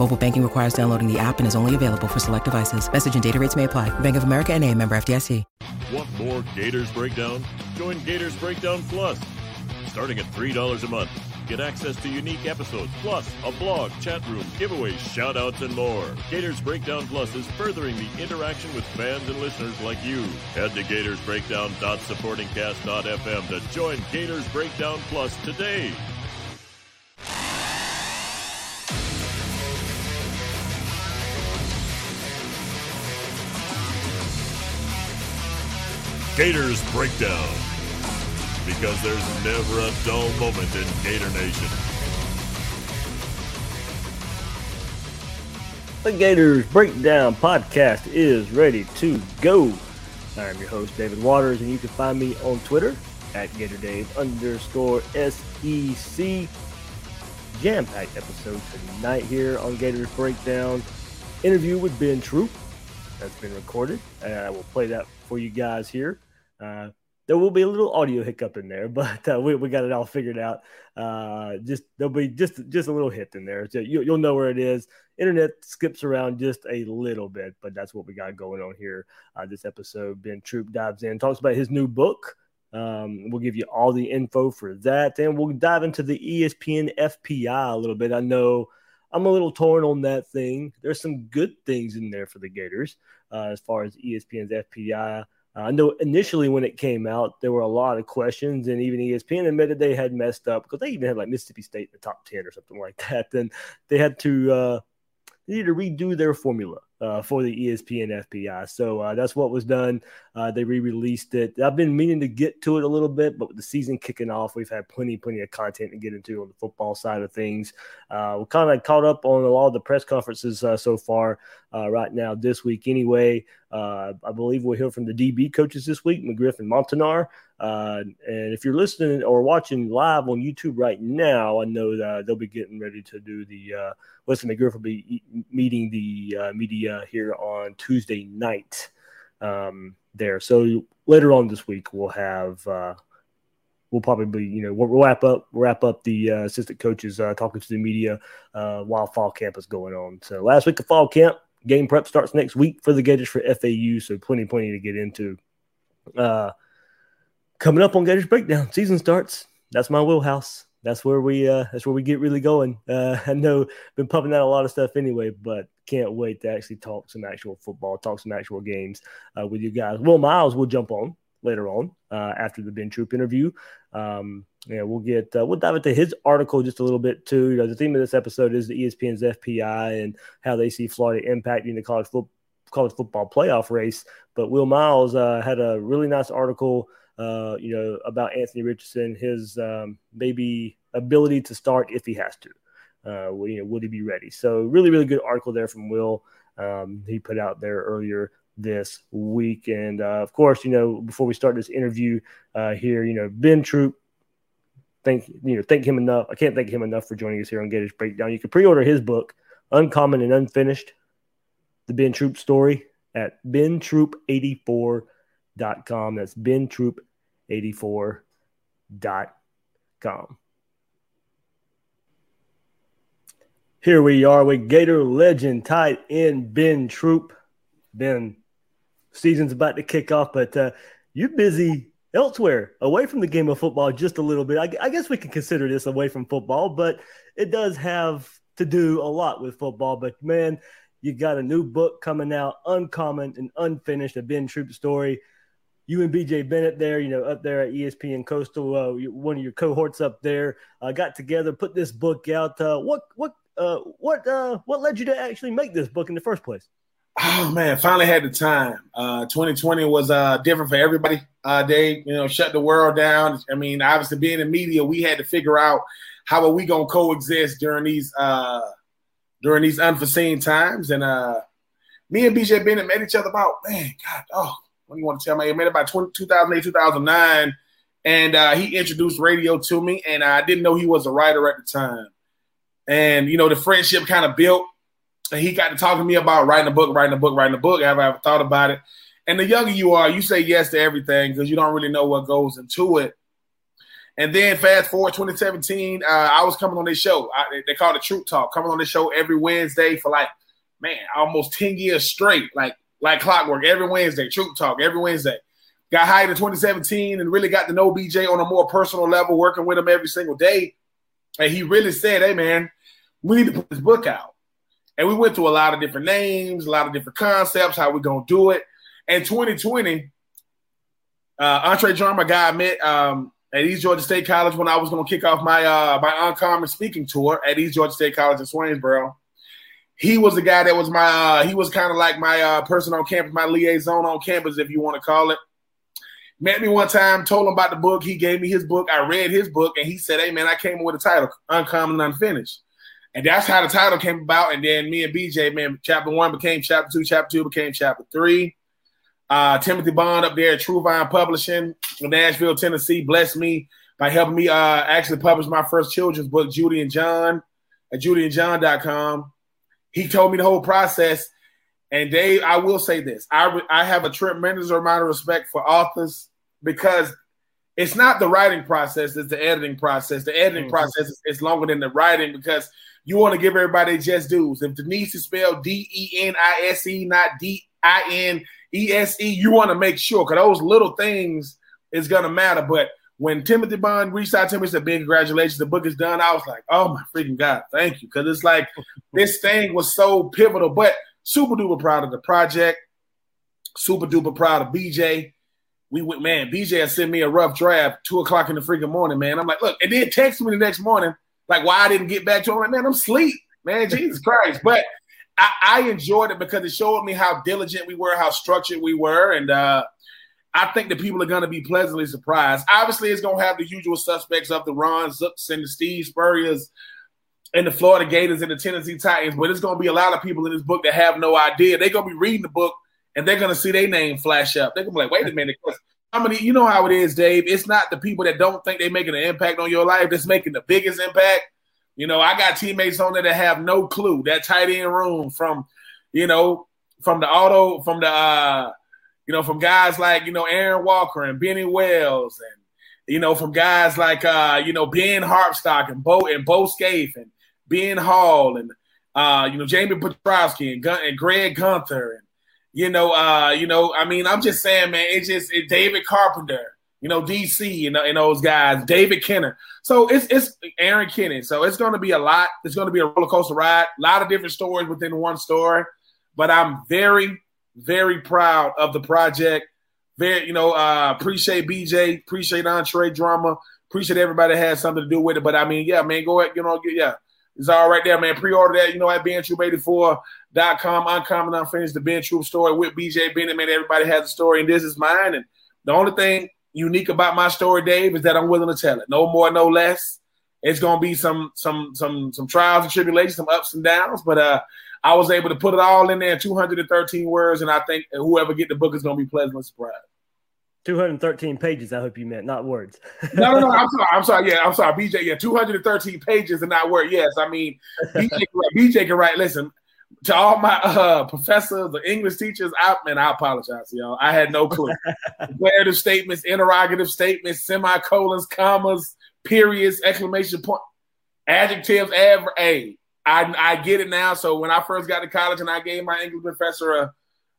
Mobile banking requires downloading the app and is only available for select devices. Message and data rates may apply. Bank of America and a member FDIC. Want more Gators Breakdown? Join Gators Breakdown Plus. Starting at $3 a month, get access to unique episodes, plus a blog, chat room, giveaways, shoutouts, and more. Gators Breakdown Plus is furthering the interaction with fans and listeners like you. Head to GatorsBreakdown.supportingcast.fm to join Gators Breakdown Plus today. Gators Breakdown. Because there's never a dull moment in Gator Nation. The Gators Breakdown podcast is ready to go. I'm your host, David Waters, and you can find me on Twitter at GatorDave underscore SEC. Jam packed episode tonight here on Gators Breakdown. Interview with Ben Troupe that's been recorded. And I will play that for you guys here. Uh, there will be a little audio hiccup in there, but uh, we, we got it all figured out. Uh, just there'll be just just a little hit in there. So you, you'll know where it is. Internet skips around just a little bit, but that's what we got going on here. Uh, this episode, Ben Troupe dives in, talks about his new book. Um, we'll give you all the info for that, and we'll dive into the ESPN FPI a little bit. I know I'm a little torn on that thing. There's some good things in there for the Gators uh, as far as ESPN's FPI. Uh, I know initially when it came out, there were a lot of questions, and even ESPN admitted they had messed up because they even had like Mississippi State in the top 10 or something like that. Then they had to uh, they needed to redo their formula uh, for the ESPN FPI. So uh, that's what was done. Uh, they re-released it. I've been meaning to get to it a little bit, but with the season kicking off, we've had plenty, plenty of content to get into on the football side of things. Uh, we're kind of caught up on a lot of the press conferences uh, so far uh, right now this week. Anyway, I believe we'll hear from the DB coaches this week, McGriff and Montinar. Uh, and if you're listening or watching live on YouTube right now, I know that they'll be getting ready to do the uh, Wesley McGriff will be meeting the uh, media here on Tuesday night um, there. So later on this week, we'll have uh, we'll probably you know we'll wrap up wrap up the uh, assistant coaches uh, talking to the media uh, while fall camp is going on. So last week of fall camp, game prep starts next week for the Gators for FAU. So plenty plenty to get into. Uh, coming up on Gators Breakdown, season starts. That's my wheelhouse. That's where we uh, that's where we get really going. Uh, I know been pumping out a lot of stuff anyway, but can't wait to actually talk some actual football, talk some actual games uh, with you guys. Will Miles will jump on later on uh, after the Ben Troupe interview. Um, yeah, we'll get uh, we'll dive into his article just a little bit too. You know, the theme of this episode is the ESPN's FPI and how they see Florida impacting the college football college football playoff race. But Will Miles uh, had a really nice article uh, you know, about Anthony Richardson, his um, maybe ability to start if he has to. Uh, you know, would he be ready? So, really, really good article there from Will. Um, he put out there earlier this week, and uh, of course, you know, before we start this interview uh, here, you know, Ben Troupe. Thank you know, thank him enough. I can't thank him enough for joining us here on Gators Breakdown. You can pre-order his book, Uncommon and Unfinished, the Ben Troupe story at bentroupe84.com. That's Ben Troupe 84.com. Here we are with Gator legend tight end Ben Troupe. Ben, season's about to kick off, but uh, you're busy elsewhere, away from the game of football just a little bit. I, I guess we can consider this away from football, but it does have to do a lot with football. But man, you got a new book coming out, Uncommon and Unfinished, a Ben Troupe story you and BJ Bennett there, you know, up there at ESPN Coastal, uh, one of your cohorts up there, uh, got together, put this book out. Uh, what what uh, what uh, what led you to actually make this book in the first place? Oh man, finally had the time. Uh, 2020 was uh, different for everybody. Uh, they, you know, shut the world down. I mean, obviously being in media, we had to figure out how are we gonna coexist during these uh, during these unforeseen times. And uh, me and BJ Bennett met each other about man, God, oh what do you want to tell me? I met about 20, 2008, 2009, and uh, he introduced radio to me, and I didn't know he was a writer at the time. And you know, the friendship kind of built, and he got to talk to me about writing a book, writing a book, writing a book. Have I ever thought about it? And the younger you are, you say yes to everything because you don't really know what goes into it. And then fast forward 2017, uh, I was coming on this show. I, they call it Troupe Talk. Coming on this show every Wednesday for like, man, almost 10 years straight. Like like clockwork every Wednesday, Troupe Talk every Wednesday. Got hired in 2017 and really got to know BJ on a more personal level, working with him every single day. And he really said, Hey, man, we need to put this book out. And we went through a lot of different names, a lot of different concepts, how going to do it. And 2020, uh, Entre Drama guy I met um, at East Georgia State College when I was to kick off my uh, my uncommon speaking tour at East Georgia State College in Swainsboro he was the guy that was my uh, he was kind of like my uh, person on campus, my liaison on campus, if you want to call it. Met me one time, told him about the book. He gave me his book. I read his book, and he said, "Hey man, I came with a title, Uncommon and Unfinished." And that's how the title came about. And then me and BJ, man, chapter one became chapter two, chapter two became chapter three. Uh, Timothy Bond up there at True Vine Publishing in Nashville, Tennessee, blessed me by helping me uh, actually publish my first children's book, Judy and John, at judyandjohn.com. He told me the whole process. And Dave, I will say this: I I have a tremendous amount of respect for authors because it's not the writing process; it's the editing process. The editing mm-hmm. process is, is, longer than the writing because you want to give everybody just dues. If Denise is spelled D E N I S E, not D I N E S E, you want to make sure because those little things is gonna matter. But when Timothy Bond reached out to me and said, "Big congratulations, the book is done," I was like, "Oh my freaking god, thank you!" Because it's like this thing was so pivotal. But super duper proud of the project. Super duper proud of BJ. We went, man. BJ had sent me a rough draft, two o'clock in the freaking morning, man. I'm like, look, and then text me the next morning, like, why I didn't get back to him. Like, man, I'm sleep, man. Jesus Christ! But I, I enjoyed it because it showed me how diligent we were, how structured we were, and uh, I think the people are going to be pleasantly surprised. Obviously, it's going to have the usual suspects of the Ron Zooks and the Steve Spurriers and the Florida Gators and the Tennessee Titans, but it's going to be a lot of people in this book that have no idea. They're going to be reading the book and they're going to see their name flash up. They're going to be like, wait a minute. Many, you know how it is, Dave. It's not the people that don't think they're making an impact on your life that's making the biggest impact. You know, I got teammates on there that have no clue. That tight end room from, you know, from the auto, from the, uh, you know, from guys like, you know, Aaron Walker and Benny Wells and, you know, from guys like, uh, you know, Ben Harpstock and Bo and Bo Scaife and Ben Hall and, uh, you know, Jamie Petrowski and, Gun- and Greg Gunther and, you know, uh, you know, I mean, I'm just saying, man, it's just it, David Carpenter, you know, DC and, and those guys, David Kenner. So it's it's Aaron Kenny. So it's going to be a lot. It's going to be a roller coaster ride. A lot of different stories within one story. But I'm very very proud of the project. Very, you know, uh, appreciate BJ, appreciate Entre Drama, appreciate everybody that had something to do with it. But I mean, yeah, man, go ahead, you know, yeah, it's all right there, man. Pre-order that, you know, at BenTroupe84.com. Uncommon Unfinished, the Ben Troupe story with BJ Bennett. Man, everybody has a story, and this is mine. And the only thing unique about my story, Dave, is that I'm willing to tell it. No more, no less. It's gonna be some some some some trials and tribulations, some ups and downs, but uh I was able to put it all in there in 213 words, and I think whoever get the book is to be pleasantly surprised. 213 pages. I hope you meant not words. no, no, no. I'm sorry. I'm sorry. Yeah, I'm sorry. BJ. Yeah, 213 pages and not words. Yes, I mean BJ. Can write, BJ can write. Listen, to all my uh, professors, the English teachers, I man, I apologize, y'all. I had no clue. Declarative statements, interrogative statements, semicolons, commas, periods, exclamation point, adjectives, adverb. A. I I get it now. So when I first got to college and I gave my English professor a,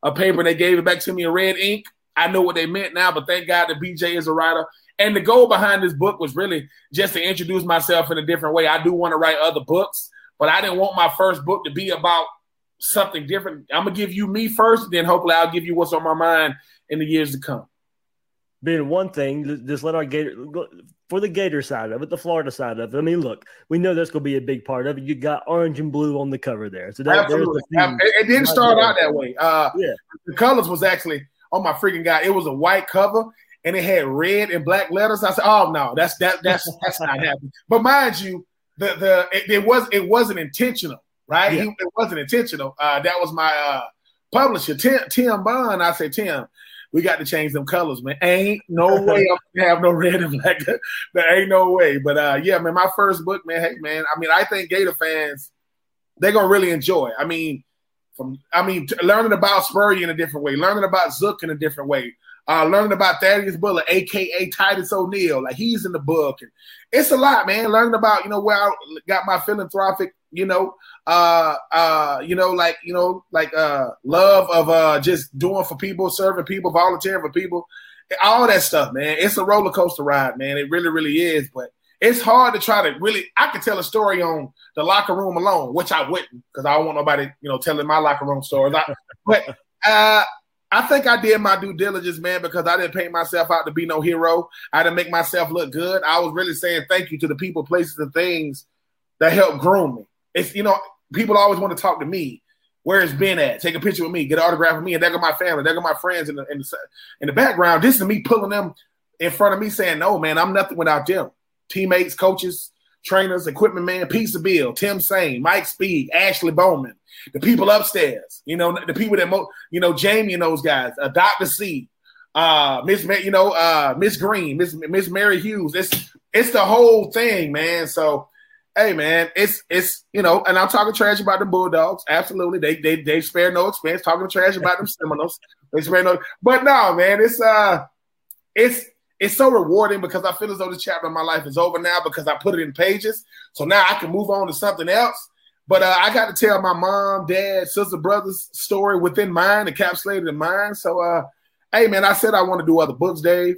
a paper and they gave it back to me in red ink, I know what they meant now. But thank God that BJ is a writer. And the goal behind this book was really just to introduce myself in a different way. I do want to write other books, but I didn't want my first book to be about something different. I'm gonna give you me first, then hopefully I'll give you what's on my mind in the years to come. being one thing, just let our Gator for the Gator side of it, the Florida side of it. I mean, look, we know that's to be a big part of it. You got orange and blue on the cover there, so that, absolutely. The it, didn't start out that way. Uh, yeah, the colors was actually on my freaking god! It was a white cover and it had red and black letters. I said, "Oh no, that's that that's that's not happening." But mind you, the the it, it was it wasn't intentional, right? Yeah. He, it wasn't intentional. Uh, that was my uh, publisher, Tim, Tim Bond. I said, Tim, we got to change them colors, man. Ain't no way I'm gonna have no red and black. there ain't no way. But uh, yeah, man, my first book, man. Hey, man. I mean, I think Gator fans they're gonna really enjoy. I mean, from I mean, learning about Spurrier in a different way, learning about Zook in a different way, uh, learning about Thaddeus Bullard, aka Titus O'Neil, like he's in the book, and it's a lot, man. Learning about you know where I got my philanthropic, you know, uh, uh, you know, like you know, like uh, love of uh, just doing for people, serving people, volunteering for people, all that stuff, man. It's a roller coaster ride, man. It really, really is, but it's hard to try to really. I could tell a story on the locker room alone, which I wouldn't, because I don't want nobody, you know, telling my locker room stories. I, but uh, I think I did my due diligence, man, because I didn't paint myself out to be no hero. I didn't make myself look good. I was really saying thank you to the people, places, and things that helped groom me. It's you know, people always want to talk to me. Where it's been at? Take a picture with me, get an autograph with me, and there go my family, there go my friends in the, in the in the background. This is me pulling them in front of me, saying, "No, man, I'm nothing without them." Teammates, coaches, trainers, equipment man, Pizza Bill, Tim Sane, Mike Speed, Ashley Bowman, the people upstairs, you know, the people that, mo- you know, Jamie and those guys, uh, Dr. C, uh, Miss, you know, uh, Miss Green, Miss Miss Mary Hughes. It's it's the whole thing, man. So, hey, man, it's it's you know, and I'm talking trash about the Bulldogs. Absolutely, they they they spare no expense talking trash about them Seminoles. They spare no, but no, man, it's uh, it's it's so rewarding because I feel as though this chapter of my life is over now because I put it in pages. So now I can move on to something else. But uh, I got to tell my mom, dad, sister, brother's story within mine, encapsulated in mine. So, uh, hey, man, I said I want to do other books, Dave.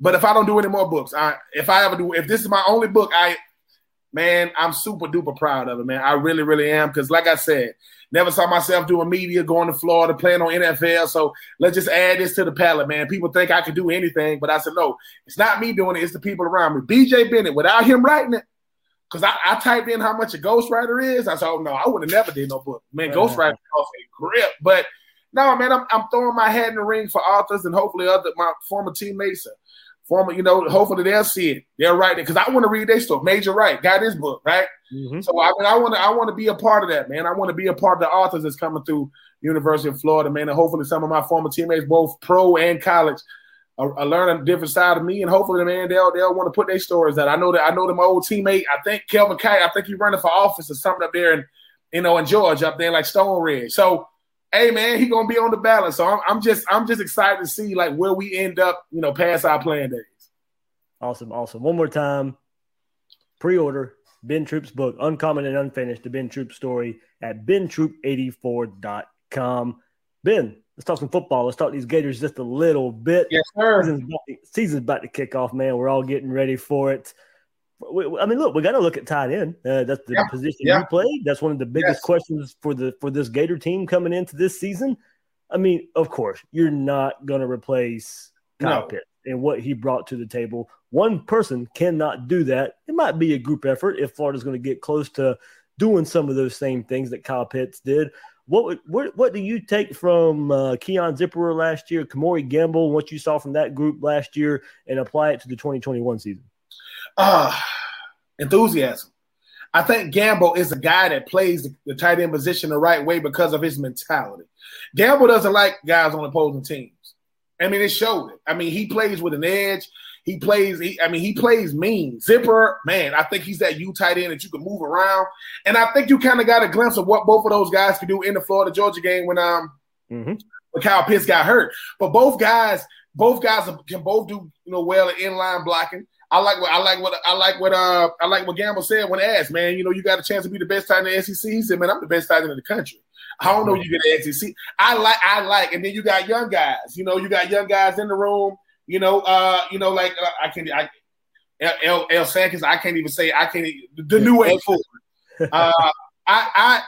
But if I don't do any more books, I if I ever do, if this is my only book, I man, I'm super duper proud of it, man. I really, really am. Because, like I said, never saw myself doing media, going to Florida, playing on NFL. So let's just add this to the palette, man. People think I can do anything, but I said, no, it's not me doing it, it's the people around me. BJ Bennett, without him writing it, because I, I, typed in how much a ghostwriter is. I said, oh, no, I would have never did no book. Man, ghostwriter costs a grip. But no, man, I'm, I'm throwing my hat in the ring for authors and hopefully other my former teammates former, you know, hopefully they'll see it. They'll write it because I want to read their story. Major Wright got his book, right? Mm-hmm. So I mean, I want to, I want to be a part of that, man. I want to be a part of the authors that's coming through University of Florida, man. And hopefully some of my former teammates, both pro and college, are, are learning a different side of me. And hopefully, man, they'll they'll want to put their stories out. I know that I know that my old teammate, I think Kelvin Kight, I think he's running for office or something up there in, you know, in Georgia up there like Stone Ridge. So hey man, he gonna be on the ballot. So I'm, I'm, just I'm just excited to see like where we end up, you know, past our playing days. Awesome, awesome. One more time, pre-order Ben Troupe's book, Uncommon and Unfinished, the Ben Troupe story at bentroupe84.com. Ben, let's talk some football. Let's talk these Gators just a little bit. Yes, sir. Season's about to, season's about to kick off, man. We're all getting ready for it. I mean, look, we got to look at tight end. Uh, that's the yeah. position yeah. you played. That's one of the biggest yes. questions for the for this Gator team coming into this season. I mean, of course, you're not going to replace Kyle no. Pitt and what he brought to the table. One person cannot do that. It might be a group effort if Florida's going to get close to doing some of those same things that Kyle Pitts did. What what what do you take from uh, Keon Zipperer last year, Kemore Gamble, what you saw from that group last year, and apply it to the 2021 season? Uh, enthusiasm. I think Gamble is a guy that plays the tight end position the right way because of his mentality. Gamble doesn't like guys on opposing teams. I mean, it showed it. I mean, he plays with an edge. He plays. He, I mean, he plays mean. Zipper, man, I think he's that U tight end that you can move around. And I think you kind of got a glimpse of what both of those guys could do in the Florida Georgia game when um mm-hmm. when Kyle Pitts got hurt. But both guys, both guys can both do you know well at inline blocking. I like what I like what I like what uh I like what Gamble said when asked, man. You know, you got a chance to be the best tight end in the SEC. He said, man, I'm the best tight end in the country. I don't know you get an SEC. I like I like, and then you got young guys. You know, you got young guys in the room. You know, uh, you know, like uh, I can I El, El Sankis, I can't even say I can't the new way forward. Uh, I I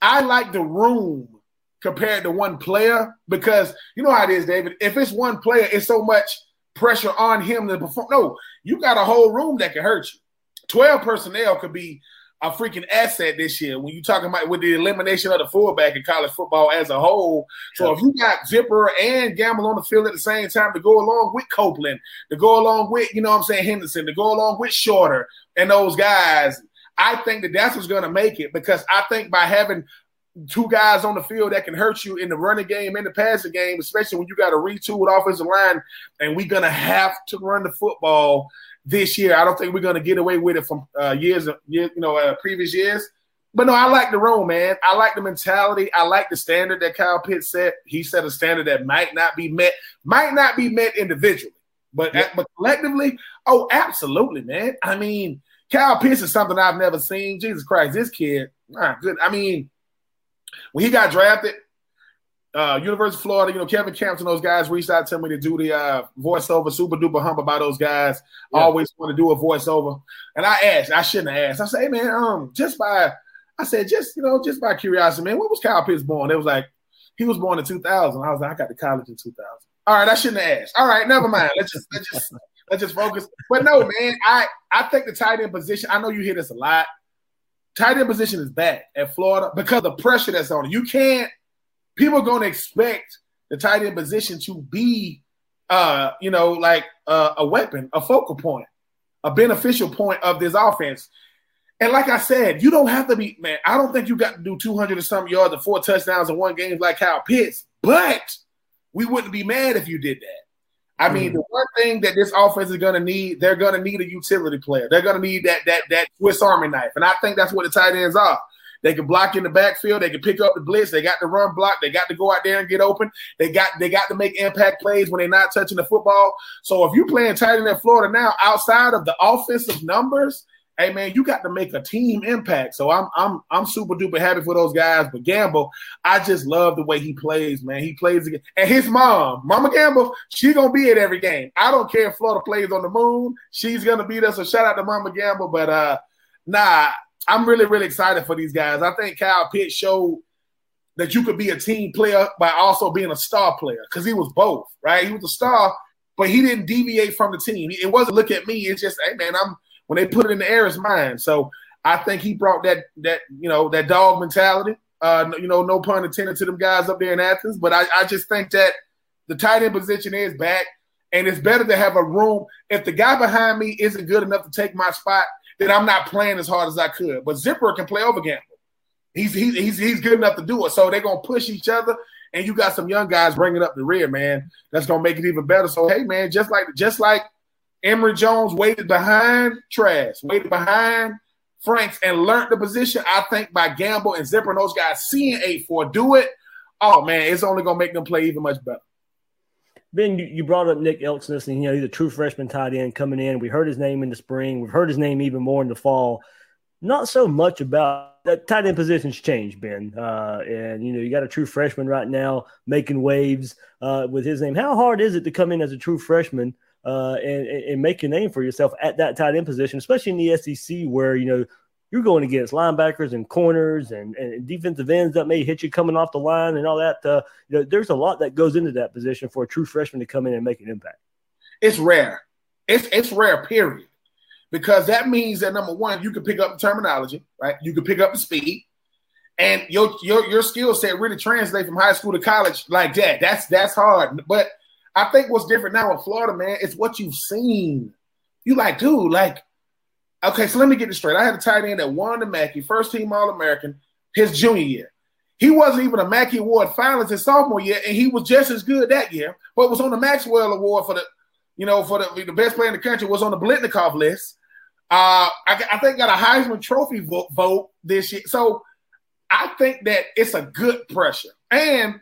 I like the room compared to one player because you know how it is, David. If it's one player, it's so much pressure on him to perform. No, you got a whole room that can hurt you. 12 personnel could be a freaking asset this year when you're talking about with the elimination of the fullback in college football as a whole. So if you got Zipper and Gamble on the field at the same time to go along with Copeland, to go along with, you know what I'm saying, Henderson, to go along with Shorter and those guys, I think that that's what's going to make it because I think by having two guys on the field that can hurt you in the running game and the passing game, especially when you got a retooled offensive line, and we're gonna have to run the football this year. I don't think we're gonna get away with it from uh, years, years, you know, uh, previous years. But no, I like the room, man. I like the mentality. I like the standard that Kyle Pitts set. He set a standard that might not be met, might not be met individually, but yeah. but collectively, oh, absolutely, man. I mean, Kyle Pitts is something I've never seen. Jesus Christ, this kid, ah, good. I mean when he got drafted, uh, University of Florida, you know, Kevin Camps and those guys reached out to me to do the uh, voiceover, super duper humble by those guys. Yeah. always want to do a voiceover. And I asked, I shouldn't have asked. I said, hey, man, um, just by, I said, just, you know, just by curiosity, man, when was Kyle Pitts born? It was like, he was born in 2000. I was like, I got to college in 2000. All right, I shouldn't have asked. All right, never mind. Let's just, let's just, let's just focus. But no, man, I, I think the tight end position, I know you hear this a lot tight end position is bad at Florida because the pressure that's on it. You can't. People are going to expect the tight end position to be, uh, you know, like uh, a weapon, a focal point, a beneficial point of this offense. And like I said, you don't have to be man. I don't think you got to do 200 or some yards and four touchdowns in one game like Kyle Pitts, but we wouldn't be mad if you did that. I mean, the one thing that this offense is going to need, they're going to need a utility player. They're going to need that that that Swiss Army knife, and I think that's what the tight ends are. They can block in the backfield. They can pick up the blitz. They got to run block. They got to go out there and get open. They got they got to make impact plays when they're not touching the football. So if you're playing tight end in Florida now, outside of the offensive numbers, hey man, you got to make a team impact. So I'm I'm I'm super duper happy for those guys. But Gamble, I just love the way he plays, man. He plays again. And his mom, Mama Gamble, she gonna be at every game. I don't care if Florida plays on the moon, she's gonna be there. So shout out to Mama Gamble. But uh nah, I'm really, really excited for these guys. I think Kyle Pitts showed that you could be a team player by also being a star player because he was both, right? He was a star, but he didn't deviate from the team. It wasn't look at me. It's just, hey man, I'm when they put it in the air, it's mine. So I think he brought that that you know that dog mentality. Uh, you know, no pun intended to them guys up there in Athens, but I, I just think that the tight end position is back, and it's better to have a room. If the guy behind me isn't good enough to take my spot, then I'm not playing as hard as I could. But Zipper can play over Gamble. He's he's he's, he's good enough to do it. So they're gonna push each other, and you got some young guys bringing up the rear, man. That's gonna make it even better. So hey, man, just like just like Emory Jones waited behind Trask, waited behind Franks, and learned the position. I think by Gamble and Zipper and those guys seeing 8 4 do it, oh man, it's only to make them play even much better. Ben, you brought up Nick Elksnis, and you know he's a true freshman tight end coming in. We heard his name in the spring. We've heard his name even more in the fall. Not so much about that tight end positions change, Ben. Uh, and you know you got a true freshman right now making waves uh, with his name. How hard is it to come in as a true freshman uh, and, and make a name for yourself at that tight end position, especially in the SEC where, you know, you're going against linebackers and corners and, and defensive ends that may hit you coming off the line and all that. Uh, you know, there's a lot that goes into that position for a true freshman to come in and make an impact. It's rare. It's it's rare, period. Because that means that number one, you can pick up the terminology, right? You can pick up the speed, and your your your skill set really translate from high school to college like that. That's that's hard. But I think what's different now in Florida, man, is what you've seen. You like, dude, like, okay, so let me get this straight. I had a tight end that won the Mackey, first team All American, his junior year. He wasn't even a Mackey Award finalist his sophomore year, and he was just as good that year, but was on the Maxwell Award for the, you know, for the, the best player in the country, was on the Biletnikoff list. Uh, I, I think got a Heisman Trophy vote, vote this year. So I think that it's a good pressure. And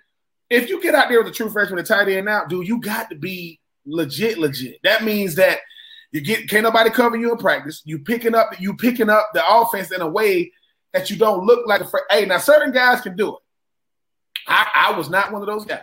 if you get out there with a true freshman and tight end out, dude, you got to be legit, legit. That means that you get can't nobody cover you in practice. You picking up you picking up the offense in a way that you don't look like a fr- hey. Now certain guys can do it. I, I was not one of those guys.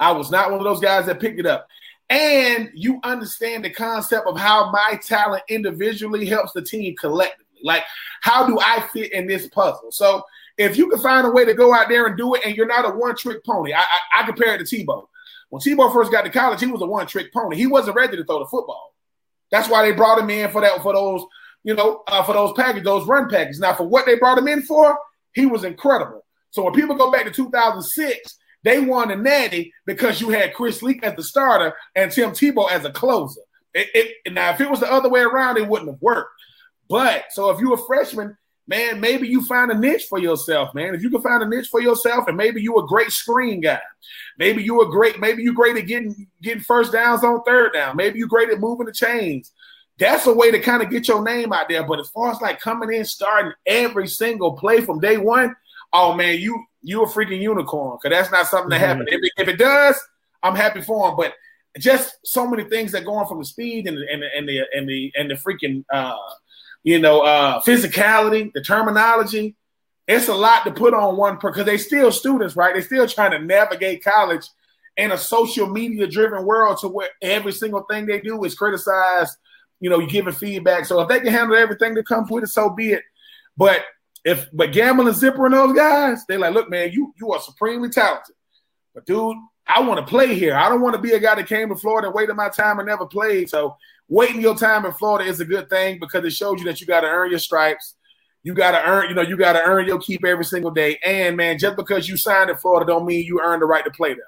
I was not one of those guys that picked it up. And you understand the concept of how my talent individually helps the team collectively. Like, how do I fit in this puzzle? So if you can find a way to go out there and do it, and you're not a one trick pony, I, I, I compare it to Tebow. When Tebow first got to college, he was a one trick pony. He wasn't ready to throw the football. That's why they brought him in for that for those you know uh, for those packages, those run packages. Now for what they brought him in for, he was incredible. So when people go back to 2006, they won a natty because you had Chris Leak as the starter and Tim Tebow as a closer. It, it, now, if it was the other way around, it wouldn't have worked. But so if you're a freshman, man, maybe you find a niche for yourself, man. If you can find a niche for yourself, and maybe you a great screen guy, maybe you a great, maybe you great at getting getting first downs on third down, maybe you great at moving the chains. That's a way to kind of get your name out there. But as far as like coming in, starting every single play from day one, oh man, you you a freaking unicorn. Cause that's not something that mm-hmm. happens. If it, if it does, I'm happy for him. But just so many things that go on from the speed and, and, and the and the and the freaking uh, you know uh, physicality, the terminology. It's a lot to put on one because they still students, right? They're still trying to navigate college in a social media driven world to where every single thing they do is criticized, you know, giving feedback. So if they can handle everything that comes with it, so be it. But if but Gamble and Zipper and those guys, they like, look, man, you you are supremely talented. But dude, I want to play here. I don't want to be a guy that came to Florida and waited my time and never played. So waiting your time in Florida is a good thing because it shows you that you got to earn your stripes. You got to earn, you know, you got to earn your keep every single day. And man, just because you signed in Florida don't mean you earned the right to play there.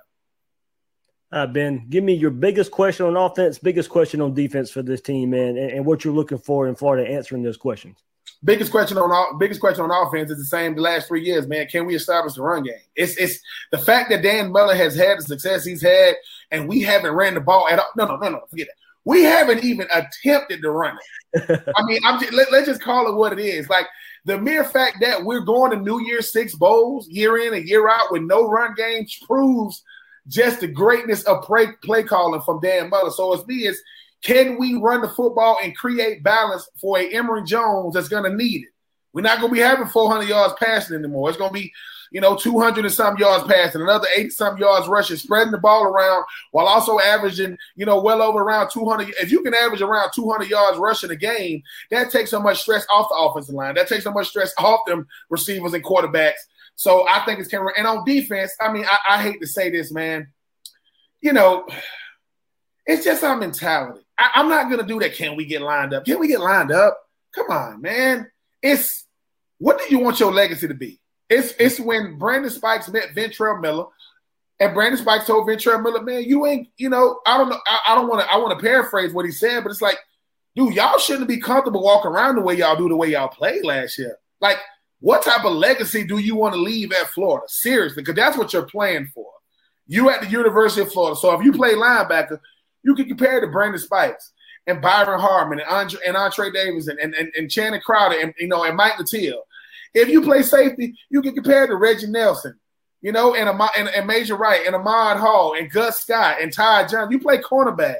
Uh, ben, give me your biggest question on offense, biggest question on defense for this team, man, and, and what you're looking for in Florida answering those questions biggest question on biggest question on offense is the same the last three years, man. Can we establish the run game? It's it's the fact that Dan Mullen has had the success he's had, and we haven't ran the ball at all. No, no, no, no, forget that. We haven't even attempted to run it. I mean, I'm just, let, let's just call it what it is. Like the mere fact that we're going to New Year's Six bowls year in and year out with no run games proves just the greatness of play, play calling from Dan Mullen. So it's me is can we run the football and create balance for a Emory Jones that's going to need it? We're not going to be having 400 yards passing anymore. It's going to be, you know, 200 and some yards passing, another 80 some yards rushing, spreading the ball around while also averaging, you know, well over around 200. If you can average around 200 yards rushing a game, that takes so much stress off the offensive line. That takes so much stress off them receivers and quarterbacks. So I think it's Cameron. And on defense, I mean, I, I hate to say this, man. You know, it's just our mentality. I, am not gonna do that. Can we get lined up? Can we get lined up? Come on, man. It's what do you want your legacy to be? It's it's when Brandon Spikes met Ventrell Miller, and Brandon Spikes told Ventrell Miller, man, you ain't, you know, I don't know, I, I don't want to, I want to paraphrase what he said, but it's like, dude, y'all shouldn't be comfortable walking around the way y'all do the way y'all played last year. Like, what type of legacy do you want to leave at Florida? Seriously, because that's what you're playing for. You at the University of Florida. So if you play linebacker, you can compare to Brandon Spikes and Byron Harmon and Andre and Andre Davis and, and, and, and Channing Crowder and you know and Mike Latiel. If you play safety, you get compared to Reggie Nelson, you know, and, and, and Major Wright and Ahmad Hall and Gus Scott and Ty John. You play cornerback.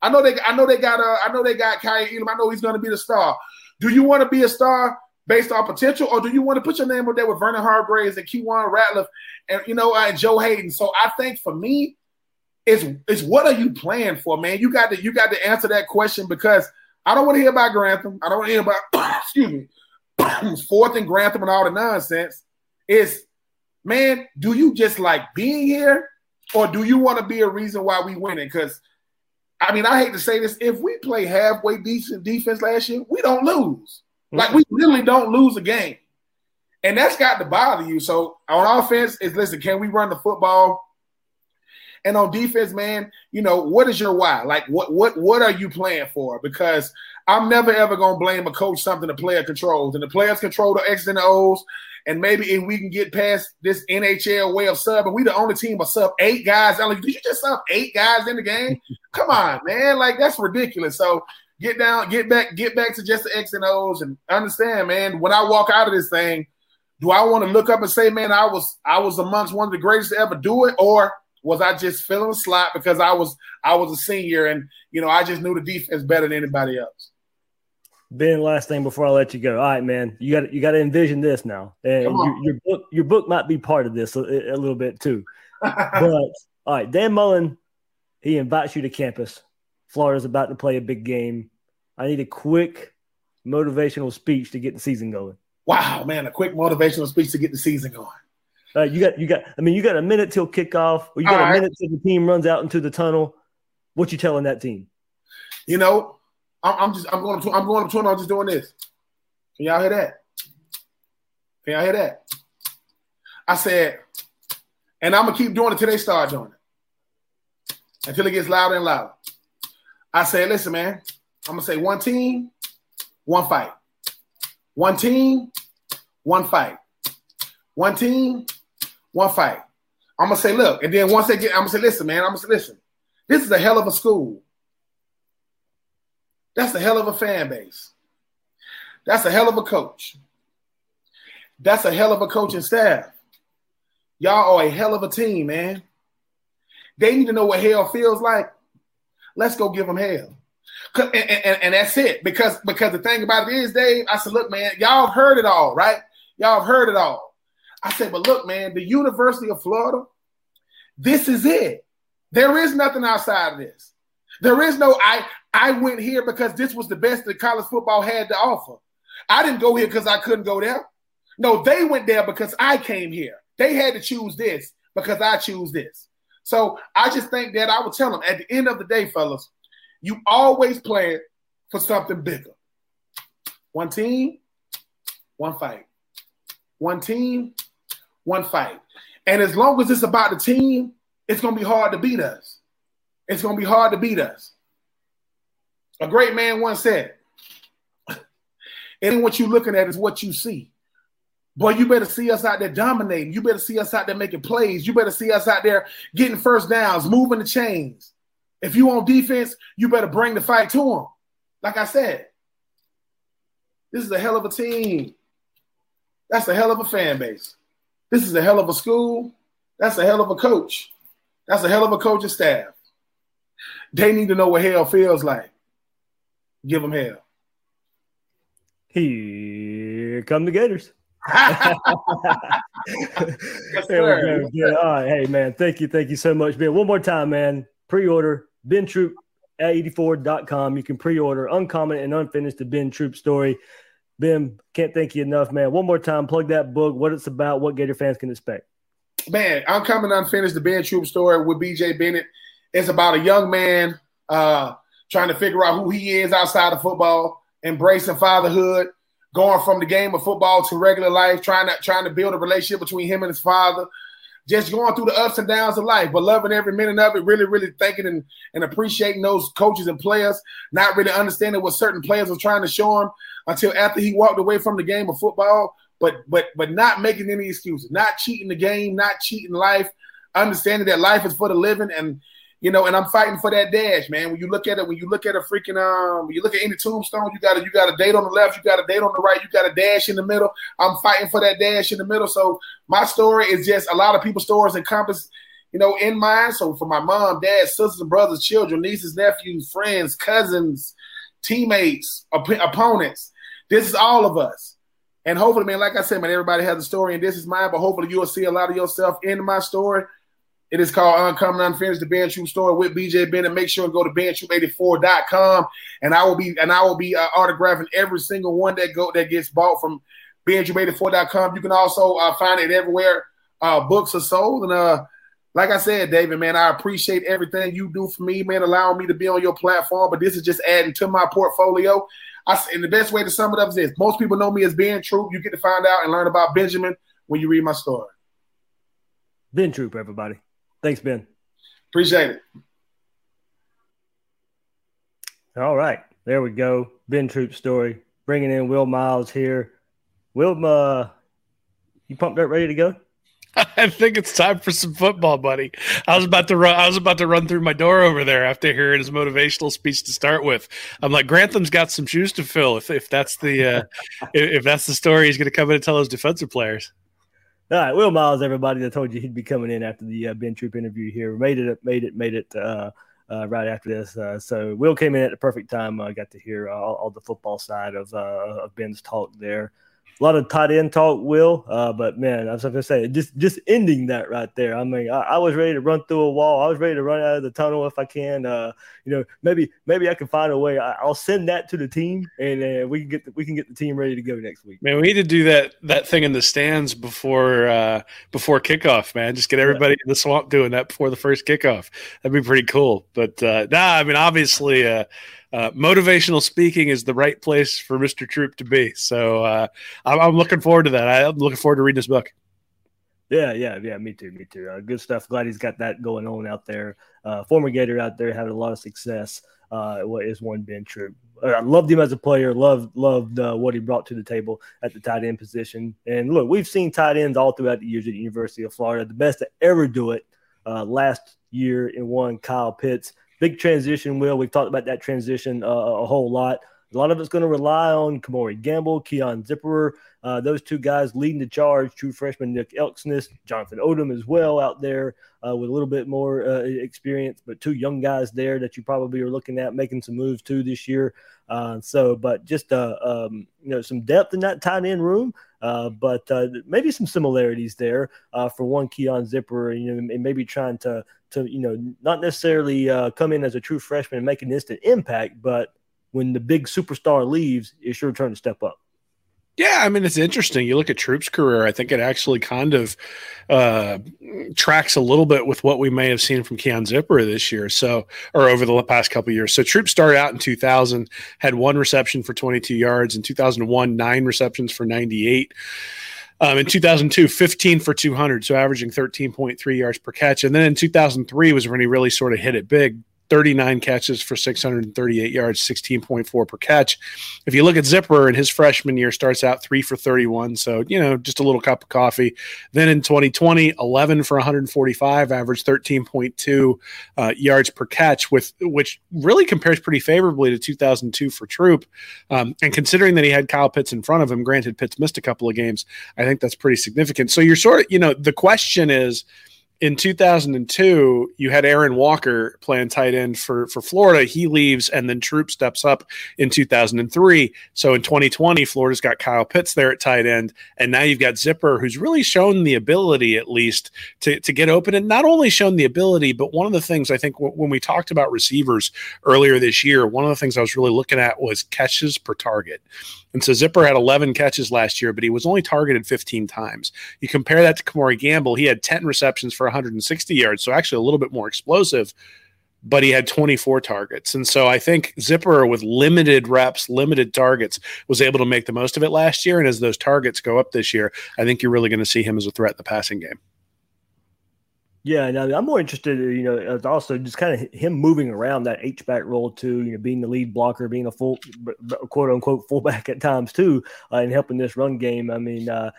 I know they I know they got uh, I know they got Kaiir Elam. I know he's gonna be the star. Do you want to be a star based on potential, or do you want to put your name up there with Vernon Hargreaves and Keiwan Ratliff and you know uh, Joe Haden? So I think for me, it's it's what are you playing for, man? You got to you got to answer that question because I don't want to hear about Grantham. I don't want to hear about excuse me, fourth and Grantham and all the nonsense. Is man, do you just like being here, or do you want to be a reason why we winning? Because I mean, I hate to say this, if we play halfway decent defense last year, we don't lose. Mm-hmm. Like we really don't lose a game, and that's got to bother you. So on offense, is listen, can we run the football? And on defense, man, you know, what is your why? Like what what what are you playing for? Because I'm never ever gonna blame a coach something the player controls. And the players control the X's and the O's. And maybe if we can get past this NHL way of sub, and we the only team of sub eight guys. I'm like, did you just sub eight guys in the game? Come on, man. Like that's ridiculous. So get down, get back, get back to just the X and O's and understand, man. When I walk out of this thing, do I want to look up and say, man, I was I was amongst one of the greatest to ever do it, or was I just feeling a slot because I was I was a senior and you know I just knew the defense better than anybody else. Ben, last thing before I let you go. All right, man, you got you got to envision this now, and your, your, book your book might be part of this a, a little bit too. but all right, Dan Mullen, he invites you to campus. Florida's about to play a big game. I need a quick motivational speech to get the season going. Wow, man, a quick motivational speech to get the season going. Uh, you got, you got. I mean, you got a minute till kickoff, or you got All a right. minute till the team runs out into the tunnel. What you telling that team? You know, I'm, I'm just, I'm going, to, I'm going to i'm just doing this. Can y'all hear that? Can y'all hear that? I said, and I'm gonna keep doing it till they start doing it, until it gets louder and louder. I said, listen, man, I'm gonna say one team, one fight. One team, one fight. One team, one fight. I'm gonna say, look, and then once they get, I'm gonna say, listen, man, I'm gonna say, listen, this is a hell of a school. That's a hell of a fan base. That's a hell of a coach. That's a hell of a coaching staff. Y'all are a hell of a team, man. They need to know what hell feels like. Let's go give them hell. And, and, and, that's it. Because because the thing about it is, Dave, I said, look, man, y'all heard it all, right? Y'all heard it all. I said, but look, man, the University of Florida, this is it. There is nothing outside of this. There is no I I went here because this was the best that college football had to offer. I didn't go here because I couldn't go there. No, they went there because I came here. They had to choose this because I choose this. So I just think that I would tell them at the end of the day, fellas, you always plan for something bigger. One team, one fight. One team, one fight. And as long as it's about the team, it's going to be hard to beat us. It's going to be hard to beat us. A great man once said, and what you're looking at is what you see. Boy, you better see us out there dominating. You better see us out there making plays. You better see us out there getting first downs, moving the chains. If you on defense, you better bring the fight to them. Like I said, this is a hell of a team. That's a hell of a fan base. This is a hell of a school. That's a hell of a coach. That's a hell of a coaching staff. They need to know what hell feels like. Give them hell. Here come the Gators. yes, yeah. All right. Hey, man. Thank you. Thank you so much, Ben. One more time, man. Pre order Ben Troupe at 84.com. You can pre order Uncommon and Unfinished, the Ben Troupe story. Ben, can't thank you enough, man. One more time, plug that book, what it's about, what Gator fans can expect. Man, Uncommon Unfinished, the Ben Troupe story with BJ Bennett. It's about a young man uh, trying to figure out who he is outside of football, embracing fatherhood going from the game of football to regular life, trying to trying to build a relationship between him and his father, just going through the ups and downs of life, but loving every minute of it, really, really thinking and, and appreciating those coaches and players, not really understanding what certain players were trying to show him until after he walked away from the game of football, but but but not making any excuses, not cheating the game, not cheating life, understanding that life is for the living and you know, and I'm fighting for that dash, man. When you look at it, when you look at a freaking um, when you look at any tombstone, you got a you got a date on the left, you got a date on the right, you got a dash in the middle. I'm fighting for that dash in the middle. So my story is just a lot of people's stories encompass, you know, in mine. So for my mom, dad, sisters and brothers, children, nieces, nephews, friends, cousins, teammates, op- opponents, this is all of us. And hopefully, man, like I said, man, everybody has a story, and this is mine. But hopefully, you'll see a lot of yourself in my story it is called Uncommon Unfinished, the Ben Troupe story with BJ Bennett. Make sure and go to bentroupe84.com, and I will be and I will be uh, autographing every single one that go that gets bought from bentroupe84.com. You can also uh, find it everywhere uh, books are sold. And uh, like I said, David, man, I appreciate everything you do for me, man, allowing me to be on your platform. But this is just adding to my portfolio. I, and the best way to sum it up is this: most people know me as Ben Troupe. You get to find out and learn about Benjamin when you read my story. Ben Troupe, everybody. Thanks, Ben. Appreciate it. All right. There we go. Ben Troupe story. Bringing in Will Miles here. Will, uh, you pumped up, ready to go? I think it's time for some football, buddy. I was about to run. I was about to run through my door over there after hearing his motivational speech to start with. I'm like, Grantham's got some shoes to fill. If if that's the uh, if that's the story, he's going to come in and tell his defensive players. All right, Will Miles, everybody that told you he'd be coming in after the uh, Ben Troupe interview here, made it, made it, made it uh, uh, right after this. Uh, so Will came in at the perfect time. I got to hear all, all, the football side of, uh, of Ben's talk there. A lot of tight end talk, Will. Uh, but man, I was going to say, just just ending that right there. I mean, I, I, was ready to run through a wall. I was ready to run out of the tunnel if I can. Uh, you know, maybe maybe I can find a way. I, will send that to the team, and uh, we can get the, we can get the team ready to go next week. Man, we need to do that that thing in the stands before uh, before kickoff. Man, just get everybody yeah. in the swamp doing that before the first kickoff. That'd be pretty cool. But uh, nah, I mean, obviously. Uh, motivational speaking is the right place for Mr. Troupe to be. So uh, I'm, I'm, looking forward to that. I'm looking forward to reading this book. Yeah, yeah, yeah. Me too. Me too. Uh, good stuff. Glad he's got that going on out there. Uh, former Gator out there having a lot of success. Uh, what is one Ben Troupe? I loved him as a player. Loved loved what he brought to the table at the tight end position. And look, we've seen tight ends all throughout the years at the University of Florida. The best to ever do it last year in one Kyle Pitts big transition, Will. We've talked about that transition uh, a whole lot. A lot of it's going to rely on Kemore Gamble, Keon Zipperer, uh, those two guys leading the charge. True freshman Nick Elksnis, Jonathan Odom as well out there uh, with a little bit more uh, experience, but two young guys there that you probably are looking at making some moves too this year. Uh, so, but just uh, um, you know some depth in that tight end room, uh, but maybe some similarities there for one Keon Zipper, you know, and maybe trying to to you know not necessarily come in as a true freshman and make an instant impact, but when the big superstar leaves, it's your turn to step up. Yeah, I mean it's interesting. You look at Troupe's career. I think it actually kind of uh, tracks a little bit with what we may have seen from Keon Zipper this year. So, or over the past couple years. So, Troupe started out in 2000, had one reception for 22 yards. In 2001, nine receptions for 98. Um, in 2002, 15 for 200, so averaging 13.3 yards per catch. And then in 2003 was when he really sort of hit it big, 39 catches for 638 yards, 16.4 per catch. If you look at Zipper in his freshman year, starts out three for 31. So, you know, just a little cup of coffee. Then in 2020, 11 for 145, average 13.2 uh, yards per catch, with which really compares pretty favorably to 2002 for Troupe. Um, and considering that he had Kyle Pitts in front of him, granted, Pitts missed a couple of games, I think that's pretty significant. So you're sort of, you know, the question is, in 2002, you had Aaron Walker playing tight end for, for Florida. He leaves, and then Troupe steps up in 2003. So in 2020, Florida's got Kyle Pitts there at tight end, and now you've got Zipper, who's really shown the ability, at least, to, to get open. And not only shown the ability, but one of the things I think w- when we talked about receivers earlier this year, one of the things I was really looking at was catches per target. And so Zipper had 11 catches last year, but he was only targeted 15 times. You compare that to Kemore Gamble, he had 10 receptions for 160 yards, so actually a little bit more explosive, but he had 24 targets. And so I think Zipper, with limited reps, limited targets, was able to make the most of it last year. And as those targets go up this year, I think you're really going to see him as a threat in the passing game. Yeah, and I'm more interested, you know, also just kind of him moving around that H back role too, you know, being the lead blocker, being a full quote unquote fullback at times too, uh, and helping this run game. I mean, uh,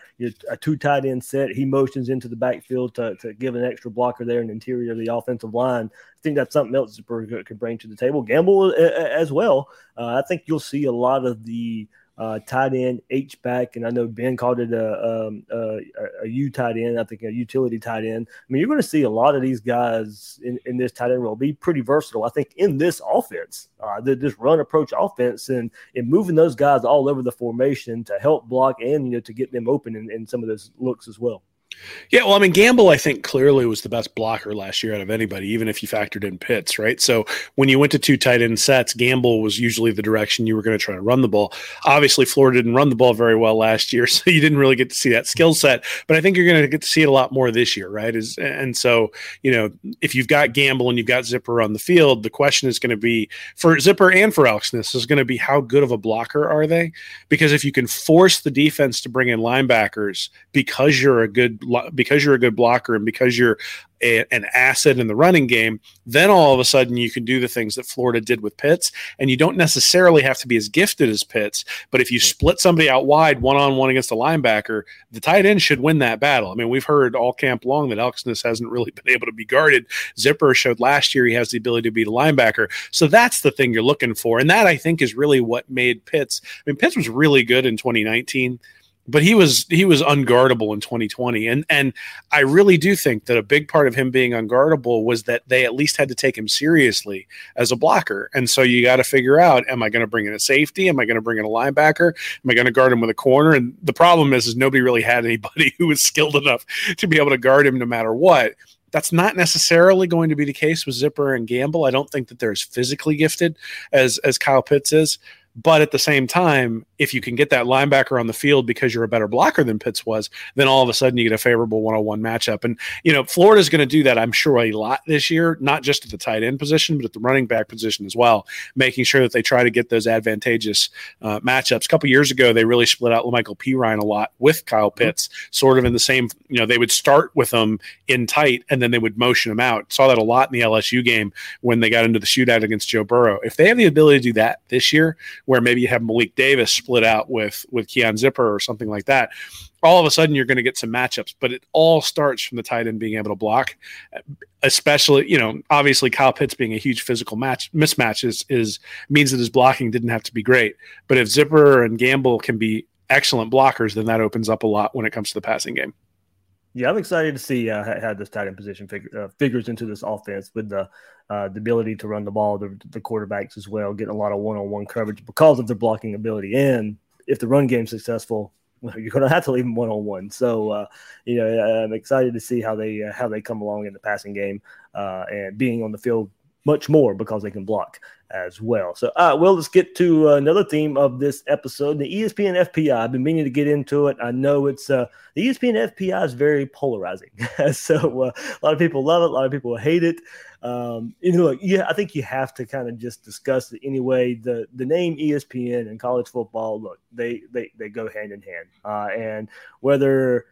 a two tight end set, he motions into the backfield to, to give an extra blocker there in the interior of the offensive line. I think that's something else Zipper could bring to the table. Gamble uh, as well. Uh, I think you'll see a lot of the uh, tight end, H back, and I know Ben called it a, um, a, a U tight end. I think a utility tight end. I mean, you're going to see a lot of these guys in, in this tight end role be pretty versatile. I think in this offense, uh, this run approach offense, and and moving those guys all over the formation to help block and you know to get them open in, in some of those looks as well. Yeah, well, I mean, Gamble, I think clearly was the best blocker last year out of anybody, even if you factored in Pitts, right? So when you went to two tight end sets, Gamble was usually the direction you were going to try to run the ball. Obviously, Florida didn't run the ball very well last year, so you didn't really get to see that skill set. But I think you're going to get to see it a lot more this year, right? Is and so you know, if you've got Gamble and you've got Zipper on the field, the question is going to be for Zipper and for Elksnis is going to be how good of a blocker are they? Because if you can force the defense to bring in linebackers because you're a good because you're a good blocker and because you're a, an asset in the running game, then all of a sudden you can do the things that Florida did with Pitts, and you don't necessarily have to be as gifted as Pitts. But if you split somebody out wide, one on one against a linebacker, the tight end should win that battle. I mean, we've heard all camp long that Elksnis hasn't really been able to be guarded. Zipper showed last year he has the ability to beat a linebacker, so that's the thing you're looking for, and that I think is really what made Pitts. I mean, Pitts was really good in 2019 but he was he was unguardable in 2020 and and I really do think that a big part of him being unguardable was that they at least had to take him seriously as a blocker. And so you got to figure out am I going to bring in a safety? Am I going to bring in a linebacker? Am I going to guard him with a corner? And the problem is is nobody really had anybody who was skilled enough to be able to guard him no matter what. That's not necessarily going to be the case with Zipper and Gamble. I don't think that they're as physically gifted as as Kyle Pitts is. But at the same time, if you can get that linebacker on the field because you're a better blocker than Pitts was, then all of a sudden you get a favorable one-on-one matchup. And you know, Florida's going to do that, I'm sure, a lot this year, not just at the tight end position, but at the running back position as well, making sure that they try to get those advantageous uh, matchups. A couple years ago, they really split out Lamical Perine a lot with Kyle mm-hmm. Pitts, mm-hmm. sort of in the same. You know, they would start with them in tight, and then they would motion them out. Saw that a lot in the LSU game when they got into the shootout against Joe Burrow. If they have the ability to do that this year where maybe you have Malik Davis split out with with Keon Zipper or something like that. All of a sudden, you're going to get some matchups, but it all starts from the tight end being able to block. Especially, you know, obviously Kyle Pitts being a huge physical match mismatch is, is means that his blocking didn't have to be great. But if Zipper and Gamble can be excellent blockers, then that opens up a lot when it comes to the passing game. Yeah, I'm excited to see uh, how this tight end position figure, uh, figures into this offense with the uh, the ability to run the ball, the, the quarterbacks as well, getting a lot of one on one coverage because of their blocking ability. And if the run game's successful, you're going to have to leave them one on one. So, uh, you know, I'm excited to see how they uh, how they come along in the passing game uh, and being on the field much more because they can block as well. So, uh, well, let's get to another theme of this episode the ESPN FPI. I've been meaning to get into it. I know it's uh, the ESPN FPI is very polarizing. so, uh, a lot of people love it, a lot of people hate it. Um, you know, yeah, I think you have to kind of just discuss it anyway. The the name ESPN and college football, look, they they they go hand in hand, uh, and whether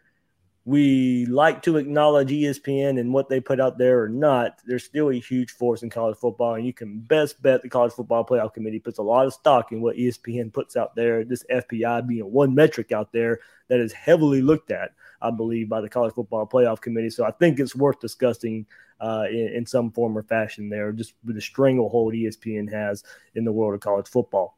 we like to acknowledge ESPN and what they put out there or not, there's still a huge force in college football. And you can best bet the College Football Playoff Committee puts a lot of stock in what ESPN puts out there, this FPI being one metric out there that is heavily looked at, I believe, by the College Football Playoff Committee. So I think it's worth discussing uh, in, in some form or fashion there, just with the stranglehold ESPN has in the world of college football.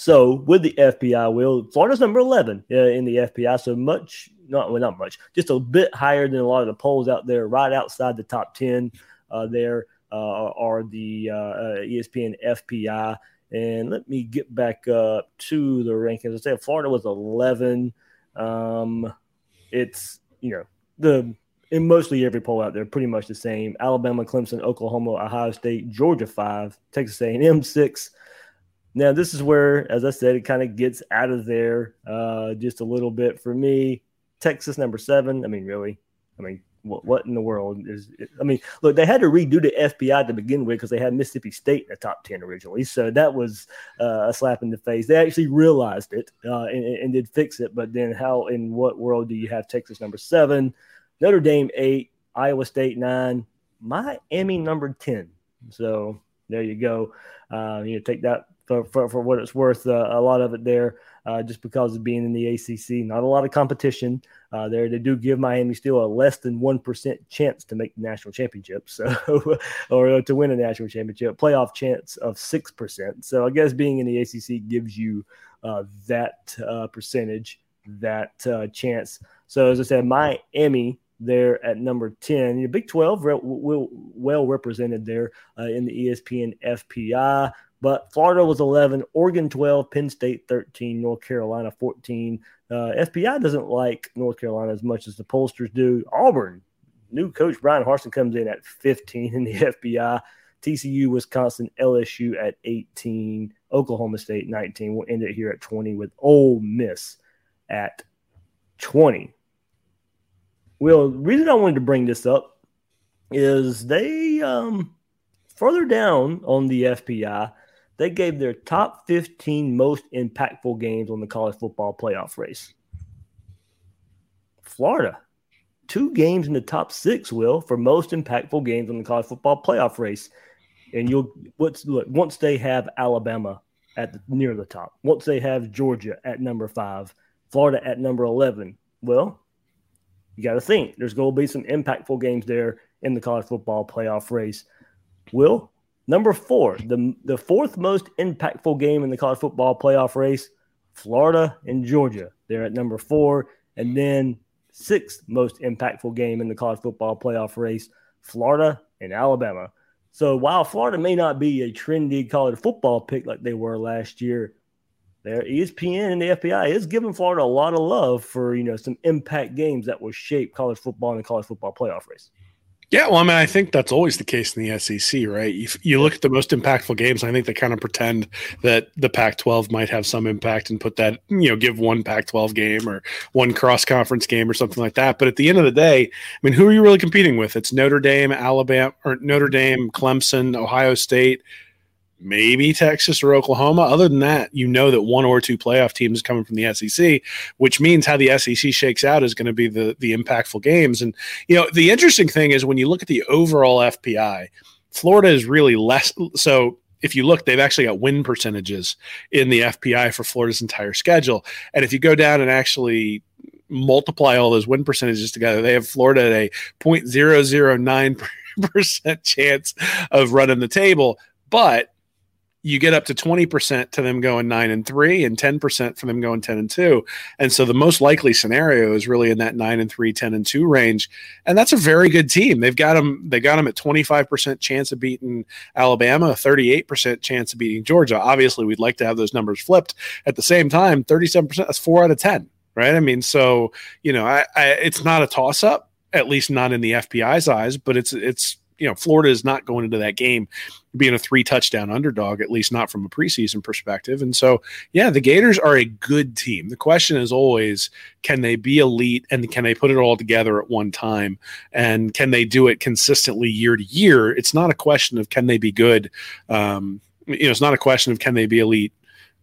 So with the FPI, will Florida's number 11 uh, in the FPI, so much not well, not much, just a bit higher than a lot of the polls out there, right outside the top ten. Uh, there uh, are the uh, uh ESPN FPI, and let me get back up to the rankings. I said Florida was eleven. Um, it's you know the in mostly every poll out there, pretty much the same. Alabama, Clemson, Oklahoma, Ohio State, Georgia five, Texas A&M six. Now this is where, as I said, it kind of gets out of there uh, just a little bit for me. Texas number seven. I mean, really? I mean, what, what in the world is? It? I mean, look, they had to redo the FPI to begin with because they had Mississippi State in the top ten originally, so that was uh, a slap in the face. They actually realized it uh, and, and, did fix it, but then how in what world do you have Texas number seven, Notre Dame eight, Iowa State nine, Miami number ten? So there you go. Uh, you know, take that for, for, for what it's worth. Uh, a lot of it there uh, just because of being in the ACC. Not a lot of competition uh, there. They do give Miami still a less than 1% chance to make the national championship, so or to win a national championship. Playoff chance of 6%. So I guess being in the ACC gives you uh, that uh, percentage, that uh, chance. So as I said, Miami there at number 10. The Big 12 re- well represented there uh, in the ESPN FPI. But Florida was 11, Oregon 12, Penn State 13, North Carolina 14. Uh, FPI doesn't like North Carolina as much as the pollsters do. Auburn, new coach Bryan Harsin comes in at 15 in the FPI. TCU, Wisconsin, LSU at 18, Oklahoma State 19. We'll end it here at 20 with Ole Miss at 20. Well, the reason I wanted to bring this up is they um, further down on the FPI – they gave their top 15 most impactful games on the college football playoff race. Florida, two games in the top six, will for most impactful games on the college football playoff race. And you'll what's look once they have Alabama at the, near the top, once they have Georgia at number five, Florida at number 11. Well, you got to think there's going to be some impactful games there in the college football playoff race. Will Number four, the, the fourth most impactful game in the college football playoff race Florida and Georgia. They're at number four. And then sixth most impactful game in the college football playoff race, Florida and Alabama. So while Florida may not be a trendy college football pick like they were last year, their ESPN and the FPI is giving Florida a lot of love for you know some impact games that will shape college football and the college football playoff race. Yeah, well, I mean, I think that's always the case in the SEC, right? If you look at the most impactful games, I think they kind of pretend that the Pac-12 might have some impact and put that, you know, give one Pac-12 game or one cross-conference game or something like that. But at the end of the day, I mean, who are you really competing with? It's Notre Dame, Alabama, or Notre Dame, Clemson, Ohio State, maybe Texas or Oklahoma. Other than that, you know that one or two playoff teams coming from the SEC, which means how the SEC shakes out is going to be the the impactful games. And you know, the interesting thing is when you look at the overall FPI, Florida is really less so if you look, they've actually got win percentages in the FPI for Florida's entire schedule. And if you go down and actually multiply all those win percentages together, they have Florida at a 0.009% chance of running the table. But you get up to 20% to them going 9 and 3 and 10% for them going 10 and 2 and so the most likely scenario is really in that 9 and 3 10 and 2 range. And that's a very good team. They've got them they got them at 25% chance of beating alabama 38% chance of beating georgia. Obviously we'd like to have those numbers flipped. At the same time 37% that's 4 out of 10 right? I mean so you know I, I it's not a toss up at least not in the FPI's eyes but it's it's you know Florida is not going into that game being a three touchdown underdog, at least not from a preseason perspective. And so, yeah, the Gators are a good team. The question is always, can they be elite and can they put it all together at one time? And can they do it consistently year to year? It's not a question of can they be good. Um, you know, it's not a question of can they be elite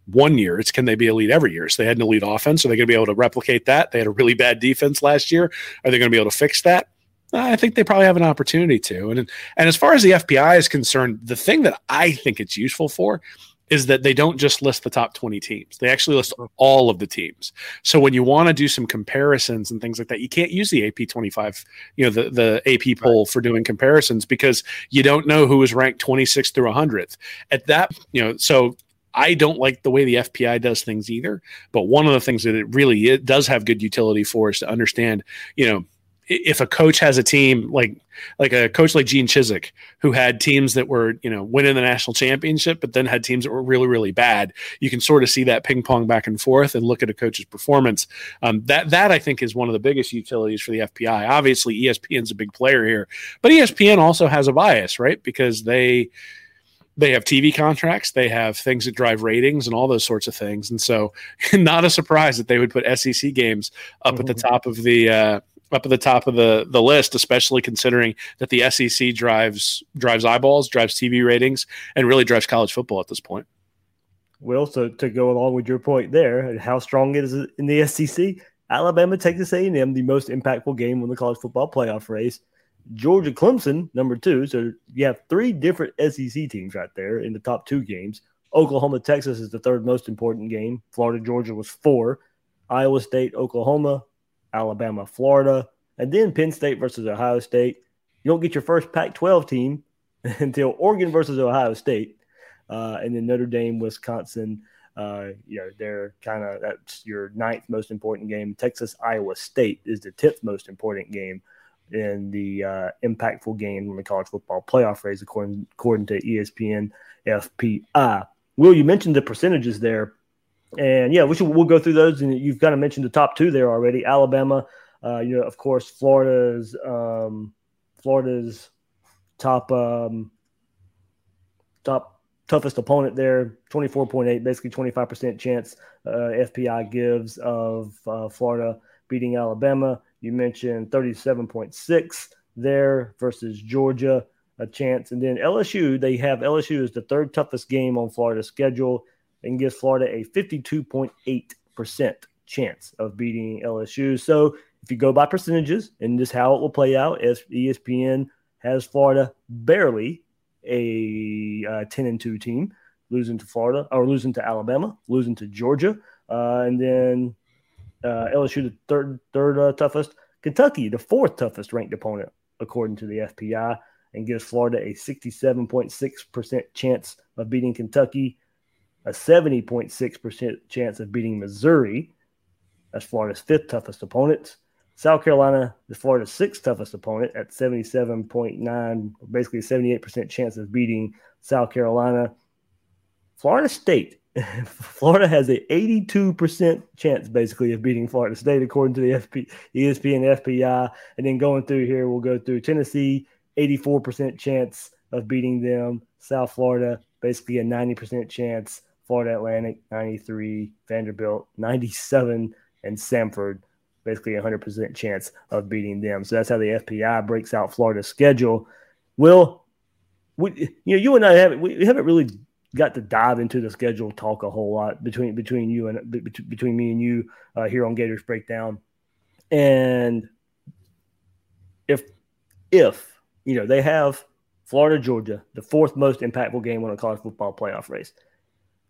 one year. It's can they be elite every year? So they had an elite offense. Are they going to be able to replicate that? They had a really bad defense last year. Are they going to be able to fix that? I think they probably have an opportunity to. And and as far as the FPI is concerned, the thing that I think it's useful for is that they don't just list the top 20 teams. They actually list mm-hmm. all of the teams. So when you want to do some comparisons and things like that, you can't use the AP 25, you know, the, the AP poll right. for doing comparisons because you don't know who is ranked 26th through 100th. At that, you know, so I don't like the way the FPI does things either. But one of the things that it really it does have good utility for is to understand, you know, if a coach has a team like like a coach like Gene Chizik, who had teams that were you know winning the national championship, but then had teams that were really really bad, you can sort of see that ping pong back and forth and look at a coach's performance. Um, that that I think is one of the biggest utilities for the FPI. Obviously, ESPN's a big player here, but ESPN also has a bias, right? Because they they have TV contracts, they have things that drive ratings and all those sorts of things. And so, not a surprise that they would put SEC games up mm-hmm. at the mm-hmm. top of the uh, up at the top of the the list, especially considering that the SEC drives drives eyeballs, drives TV ratings, and really drives college football at this point. Well, so to go along with your point there, how strong it is in the SEC, Alabama, Texas A&M, the most impactful game in the college football playoff race. Georgia, Clemson, number two. So you have three different SEC teams right there in the top two games. Oklahoma, Texas is the third most important game. Florida, Georgia was four. Iowa State, Oklahoma, Alabama, Florida, and then Penn State versus Ohio State. You don't get your first Pac 12 team until Oregon versus Ohio State. Uh, and then Notre Dame, Wisconsin. Uh, you know, they're kind of that's your ninth most important game. Texas, Iowa State is the tenth most important game in the uh, impactful game in the college football playoff race, according according to ESPN FPI. Will, you mentioned the percentages there. And yeah, we should, we'll go through those. And you've kind of mentioned the top two there already. Alabama, uh, you know, of course, Florida's um, Florida's top um, top toughest opponent there, twenty four point eight, basically twenty five percent chance uh, FPI gives of uh, Florida beating Alabama. You mentioned thirty seven point six there versus Georgia, a chance, and then LSU. They have LSU is the third toughest game on Florida's schedule and gives Florida a 52.8% chance of beating LSU. So if you go by percentages, and just how it will play out, as ESPN has Florida barely a uh, 10 and 2 team, losing to Florida or losing to Alabama, losing to Georgia, uh, and then uh, LSU the third third uh, toughest, Kentucky the fourth toughest ranked opponent according to the FPI, and gives Florida a 67.6% chance of beating Kentucky a 70.6% chance of beating Missouri. That's Florida's fifth toughest opponent. South Carolina, the Florida's sixth toughest opponent at 77.9, basically 78% chance of beating South Carolina. Florida State. Florida has an 82% chance, basically, of beating Florida State, according to the FP, ESPN FPI. And then going through here, we'll go through Tennessee, 84% chance of beating them. South Florida, basically a 90% chance. Florida Atlantic, 93. Vanderbilt, 97. And Samford, basically 100% chance of beating them. So that's how the FPI breaks out Florida's schedule. Will, we, you know, you and I haven't we haven't really got to dive into the schedule talk a whole lot between between you and between me and you uh, here on Gators Breakdown. And if if you know they have Florida Georgia, the fourth most impactful game on a college football playoff race.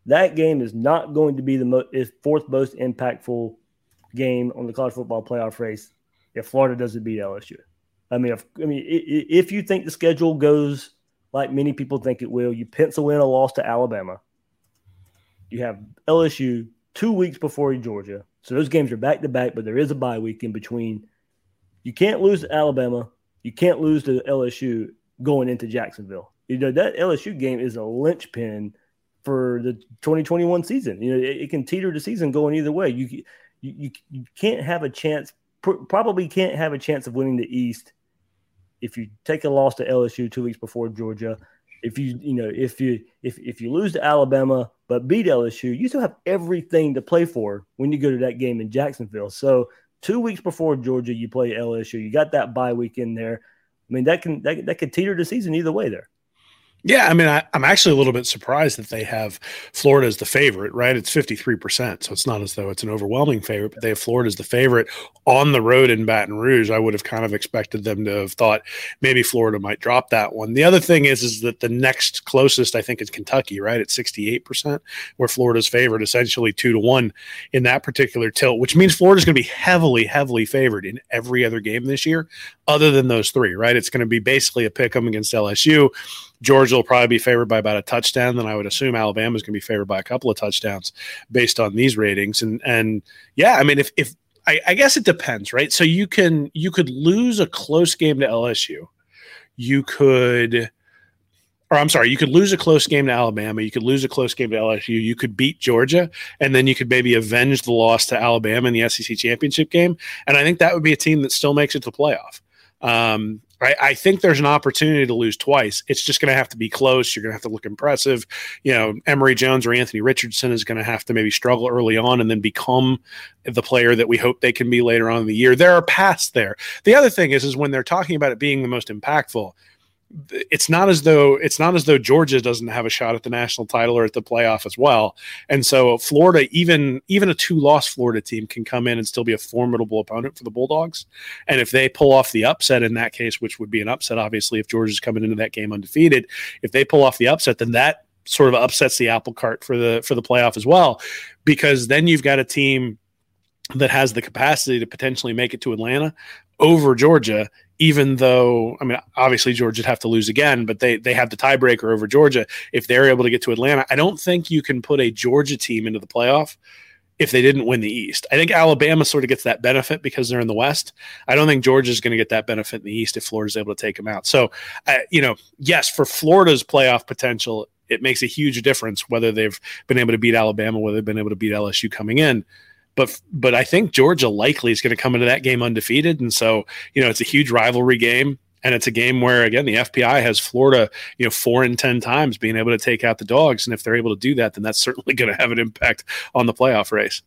That game is not going to be the mo- is fourth most impactful game on the college football playoff race if Florida doesn't beat LSU. I mean, if I mean if you think the schedule goes like many people think it will, you pencil in a loss to Alabama. You have LSU two weeks before Georgia, so those games are back to back, but there is a bye week in between. You can't lose to Alabama. You can't lose to LSU going into Jacksonville. You know that LSU game is a linchpin for the 2021 season. You know it, it can teeter the season going either way. You you, you can't have a chance, probably can't have a chance of winning the East if you take a loss to LSU two weeks before Georgia. If you you know if you if if you lose to Alabama but beat LSU, you still have everything to play for when you go to that game in Jacksonville. So two weeks before Georgia, you play LSU. You got that bye week in there. I mean that can that, that could teeter the season either way there. Yeah, I mean, I, am actually a little bit surprised that they have Florida as the favorite, right? It's 53%. So it's not as though it's an overwhelming favorite, but they have Florida as the favorite on the road in Baton Rouge. I would have kind of expected them to have thought maybe Florida might drop that one. The other thing is, is that the next closest, I think, is Kentucky, right? At 68%, where Florida's favored essentially two to one in that particular tilt, which means Florida's going to be heavily, heavily favored in every other game this year, other than those three, right? It's going to be basically a pick 'em against LSU. Georgia will probably be favored by about a touchdown. Then I would assume Alabama is going to be favored by a couple of touchdowns based on these ratings. And and yeah, I mean, if if I, I guess it depends, right? So you can you could lose a close game to LSU. You could or I'm sorry, you could lose a close game to Alabama. You could lose a close game to LSU. You could beat Georgia, and then you could maybe avenge the loss to Alabama in the SEC championship game. And I think that would be a team that still makes it to the playoff. Um, I, I, think there's an opportunity to lose twice. It's just going to have to be close. You're going to have to look impressive. You know, Emory Jones or Anthony Richardson is going to have to maybe struggle early on and then become the player that we hope they can be later on in the year. There are paths there. The other thing is, is when they're talking about it being the most impactful, it's not as though it's not as though Georgia doesn't have a shot at the national title or at the playoff as well. And so Florida, even even a two loss Florida team can come in and still be a formidable opponent for the Bulldogs. And if they pull off the upset in that case, which would be an upset, obviously, if Georgia's coming into that game undefeated, if they pull off the upset, then that sort of upsets the apple cart for the for the playoff as well, because then you've got a team that has the capacity to potentially make it to Atlanta over Georgia even though I mean obviously Georgia would have to lose again, but they they have the tiebreaker over Georgia. If they're able to get to Atlanta, I don't think you can put a Georgia team into the playoff if they didn't win the East. I think Alabama sort of gets that benefit because they're in the West. I don't think Georgia's going to get that benefit in the East if Florida's able to take them out. So, uh, you know, yes, for Florida's playoff potential, it makes a huge difference whether they've been able to beat Alabama, whether they've been able to beat LSU coming in but but I think Georgia likely is going to come into that game undefeated, and so you know it's a huge rivalry game, and it's a game where again the FPI has Florida, you know, four in ten times being able to take out the dogs, and if they're able to do that, then that's certainly going to have an impact on the playoff race.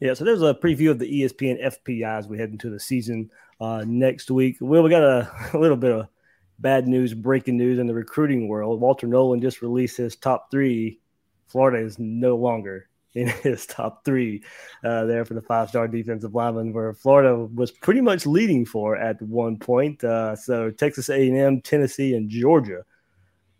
Yeah, so there's a preview of the ESPN FPI as we head into the season uh, next week. Well, we got a, a little bit of bad news, breaking news in the recruiting world. Walter Nolan just released his top three. Florida is no longer in his top three uh, there for the five star defensive lineman, where Florida was pretty much leading for at one point. Uh, so Texas A&M, Tennessee, and Georgia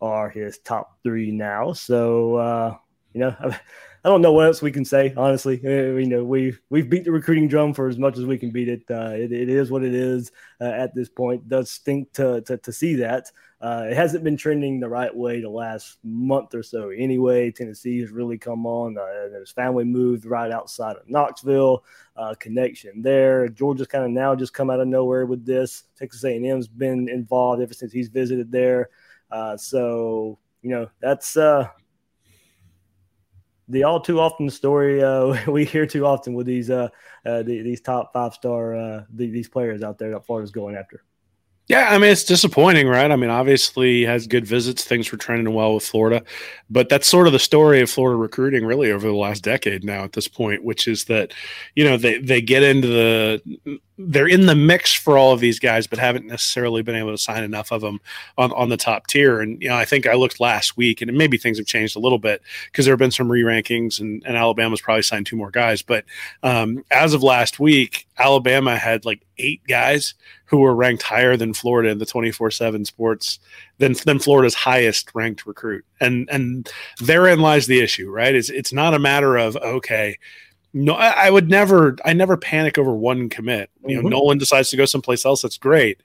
are his top three now. So uh, you know. I don't know what else we can say. Honestly, uh, you know we we've beat the recruiting drum for as much as we can beat it. Uh, it, it is what it is uh, at this point. Does stink to, to, to see that, uh, it hasn't been trending the right way the last month or so. Anyway, Tennessee has really come on. Uh, his family moved right outside of Knoxville. Uh, connection there. Georgia's kind of now just come out of nowhere with this. Texas A&M's been involved ever since he's visited there. Uh, so you know that's uh, the all too often story uh, we hear too often with these uh, uh, the, these top five star uh, the, these players out there that Florida's going after. Yeah, I mean it's disappointing, right? I mean, obviously has good visits, things were trending well with Florida, but that's sort of the story of Florida recruiting really over the last decade now at this point, which is that you know they they get into the they're in the mix for all of these guys, but haven't necessarily been able to sign enough of them on, on the top tier. And you know, I think I looked last week, and maybe things have changed a little bit because there have been some re-rankings, and, and Alabama's probably signed two more guys. But um, as of last week, Alabama had like eight guys who were ranked higher than Florida in the twenty four seven sports than than Florida's highest ranked recruit. And and therein lies the issue, right? It's it's not a matter of okay no, I, I, would never, I never panic over one commit. You know, mm-hmm. Nolan decides to go someplace else. That's great.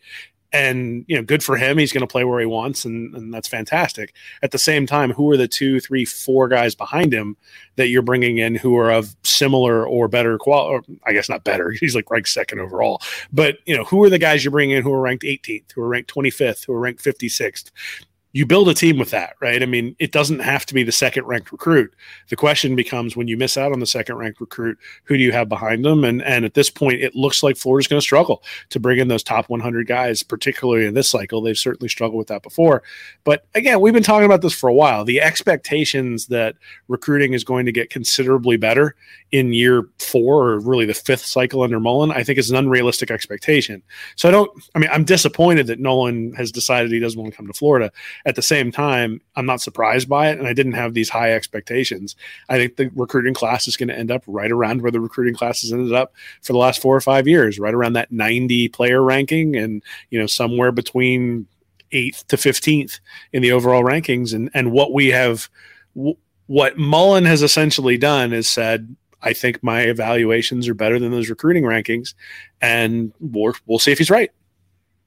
And, you know, good for him. He's going to play where he wants, and, and that's fantastic. At the same time, who are the two, three, four guys behind him that you're bringing in who are of similar or better quality? I guess not better. He's like ranked second overall. But, you know, who are the guys you're bringing in who are ranked 18th, who are ranked 25th, who are ranked 56th? You build a team with that, right? I mean, it doesn't have to be the second ranked recruit. The question becomes when you miss out on the second ranked recruit, who do you have behind them? And and at this point, it looks like Florida's going to struggle to bring in those top 100 guys, particularly in this cycle. They've certainly struggled with that before. But again, we've been talking about this for a while. The expectations that recruiting is going to get considerably better in year four, or really the fifth cycle under Mullen, I think is an unrealistic expectation. So I don't. I mean, I'm disappointed that Nolan has decided he doesn't want to come to Florida at the same time, I'm not surprised by it, and I didn't have these high expectations. I think the recruiting class is going to end up right around where the recruiting class has ended up for the last four or five years, right around that 90 player ranking, and you know somewhere between eighth to 15th in the overall rankings. And and what we have, what Mullen has essentially done is said, I think my evaluations are better than those recruiting rankings, and we'll, we'll see if he's right.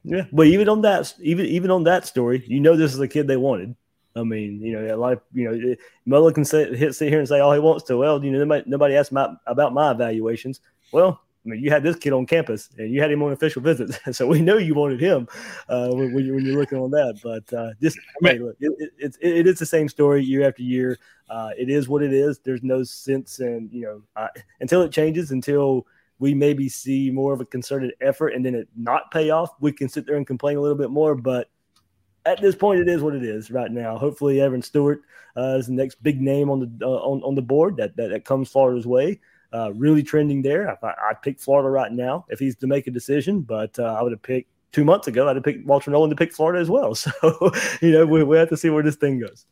Yeah, but even on that, even even on that story, you know, this is the kid they wanted. I mean, you know, a lot of you know, Mullen can sit, sit here and say all he wants to. Well, you know, nobody, nobody asked my, about my evaluations. Well, I mean, you had this kid on campus and you had him on official visits, so we know you wanted him uh, when, when, you're looking on that. But uh, just hey, look, it, it, it, it is the same story year after year. Uh, it is what it is. There's no sense in you know uh, until it changes, until we maybe see more of a concerted effort and then it not pay off, we can sit there and complain a little bit more. But at this point, it is what it is right now. Hopefully, Evan Stewart uh, is the next big name on the uh, on, on the board that, that, that comes Florida's way. Uh, really trending there. I, I pick Florida right now if he's to make a decision, but uh, I would have picked two months ago. I'd have picked Walter Nolan to pick Florida as well. So you know we, we have to see where this thing goes.